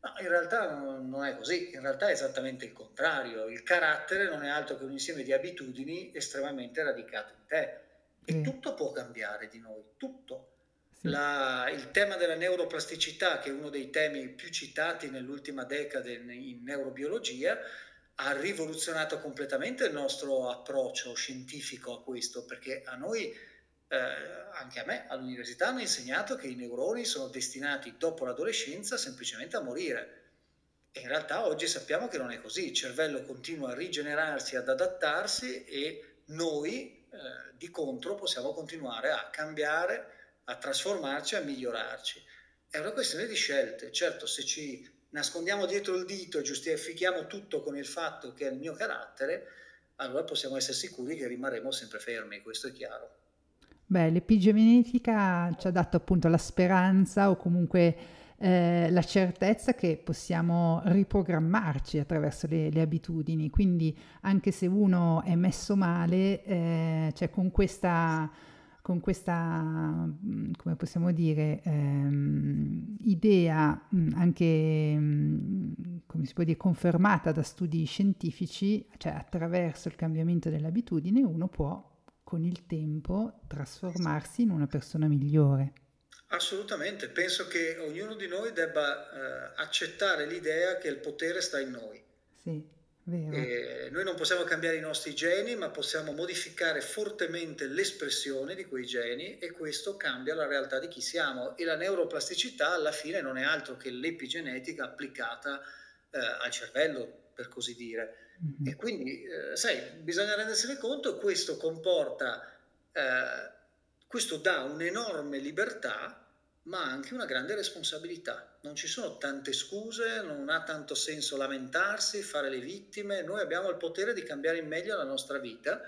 No, in realtà non è così, in realtà è esattamente il contrario. Il carattere non è altro che un insieme di abitudini estremamente radicate in te. E mm. tutto può cambiare di noi, tutto. Sì. La, il tema della neuroplasticità, che è uno dei temi più citati nell'ultima decade in, in neurobiologia, ha rivoluzionato completamente il nostro approccio scientifico a questo, perché a noi, eh, anche a me, all'università hanno insegnato che i neuroni sono destinati dopo l'adolescenza semplicemente a morire. E in realtà oggi sappiamo che non è così, il cervello continua a rigenerarsi, ad adattarsi e noi eh, di contro possiamo continuare a cambiare, a trasformarci, a migliorarci. È una questione di scelte. Certo, se ci nascondiamo dietro il dito e giustifichiamo tutto con il fatto che è il mio carattere, allora possiamo essere sicuri che rimarremo sempre fermi, questo è chiaro. Beh, l'epigenetica ci ha dato appunto la speranza o comunque eh, la certezza che possiamo riprogrammarci attraverso le, le, abitudini, quindi anche se uno è messo male, eh, cioè con questa con questa, mm, come possiamo dire, ehm, idea mm, anche, mm, come si può dire, confermata da studi scientifici, cioè attraverso il cambiamento delle abitudini uno può con il tempo trasformarsi in una persona migliore. Assolutamente, penso che ognuno di noi debba eh, accettare l'idea che il potere sta in noi. Sì noi non possiamo cambiare i nostri geni, ma possiamo modificare fortemente l'espressione di quei geni e questo cambia la realtà di chi siamo. E la neuroplasticità alla fine non è altro che l'epigenetica applicata eh, al cervello, per così dire. Mm-hmm. E quindi, eh, sai, bisogna rendersene conto, questo comporta, eh, questo dà un'enorme libertà ma anche una grande responsabilità. Non ci sono tante scuse, non ha tanto senso lamentarsi, fare le vittime, noi abbiamo il potere di cambiare in meglio la nostra vita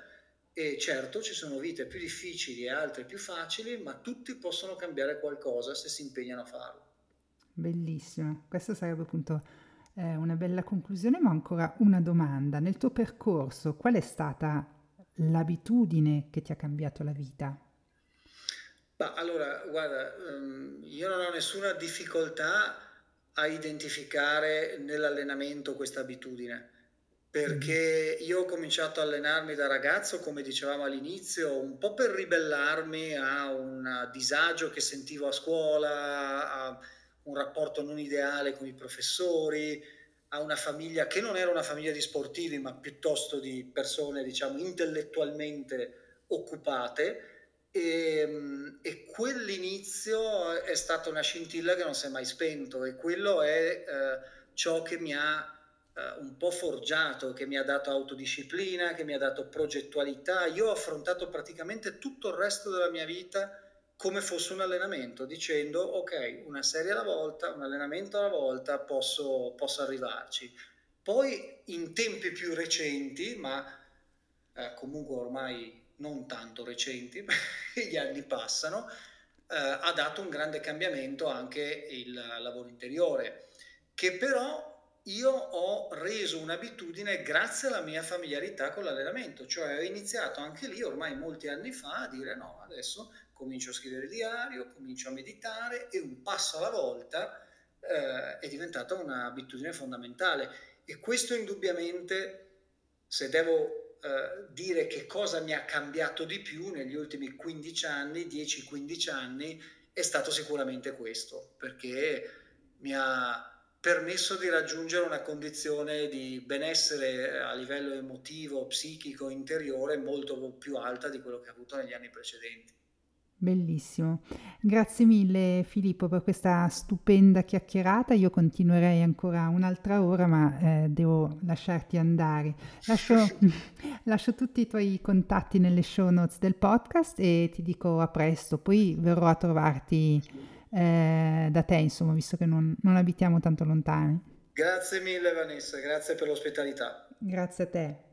e certo ci sono vite più difficili e altre più facili, ma tutti possono cambiare qualcosa se si impegnano a farlo. Bellissimo, questa sarebbe appunto eh, una bella conclusione, ma ancora una domanda. Nel tuo percorso qual è stata l'abitudine che ti ha cambiato la vita? Ma allora, guarda, um, io non ho nessuna difficoltà a identificare nell'allenamento questa abitudine, perché io ho cominciato a allenarmi da ragazzo, come dicevamo all'inizio, un po' per ribellarmi a un disagio che sentivo a scuola, a un rapporto non ideale con i professori, a una famiglia che non era una famiglia di sportivi, ma piuttosto di persone, diciamo, intellettualmente occupate e, ehm, e, quell'inizio è stata una scintilla che non si è mai spento e quello è eh, ciò che mi ha uh, un po' forgiato, che mi ha dato autodisciplina, che mi ha dato progettualità. Io ho affrontato praticamente tutto il resto della mia vita come fosse un allenamento, dicendo ok, una serie alla volta, un allenamento alla volta, posso, posso arrivarci. Poi in tempi più recenti, ma eh, comunque ormai non tanto recenti, <laughs> gli anni passano, eh, ha dato un grande cambiamento anche il lavoro interiore, che però io ho reso un'abitudine grazie alla mia familiarità con l'allenamento, cioè ho iniziato anche lì ormai molti anni fa a dire no, adesso comincio a scrivere diario, comincio a meditare e un passo alla volta eh, è diventata un'abitudine fondamentale. E questo indubbiamente, se devo eh, dire che cosa mi ha cambiato di più negli ultimi 15 anni, 10-15 anni, è stato sicuramente questo, perché mi ha permesso di raggiungere una condizione di benessere a livello emotivo, psichico, interiore molto più alta di quello che ho avuto negli anni precedenti. Bellissimo. Grazie mille Filippo per questa stupenda chiacchierata. Io continuerei ancora un'altra ora, ma eh, devo lasciarti andare. Lascio, <laughs> lascio, tutti i tuoi contatti nelle show notes del podcast e ti dico a presto. Poi verrò a trovarti eh, da te, insomma, visto che non, non abitiamo tanto lontani. Grazie mille Vanessa, grazie per l'ospitalità. Grazie a te.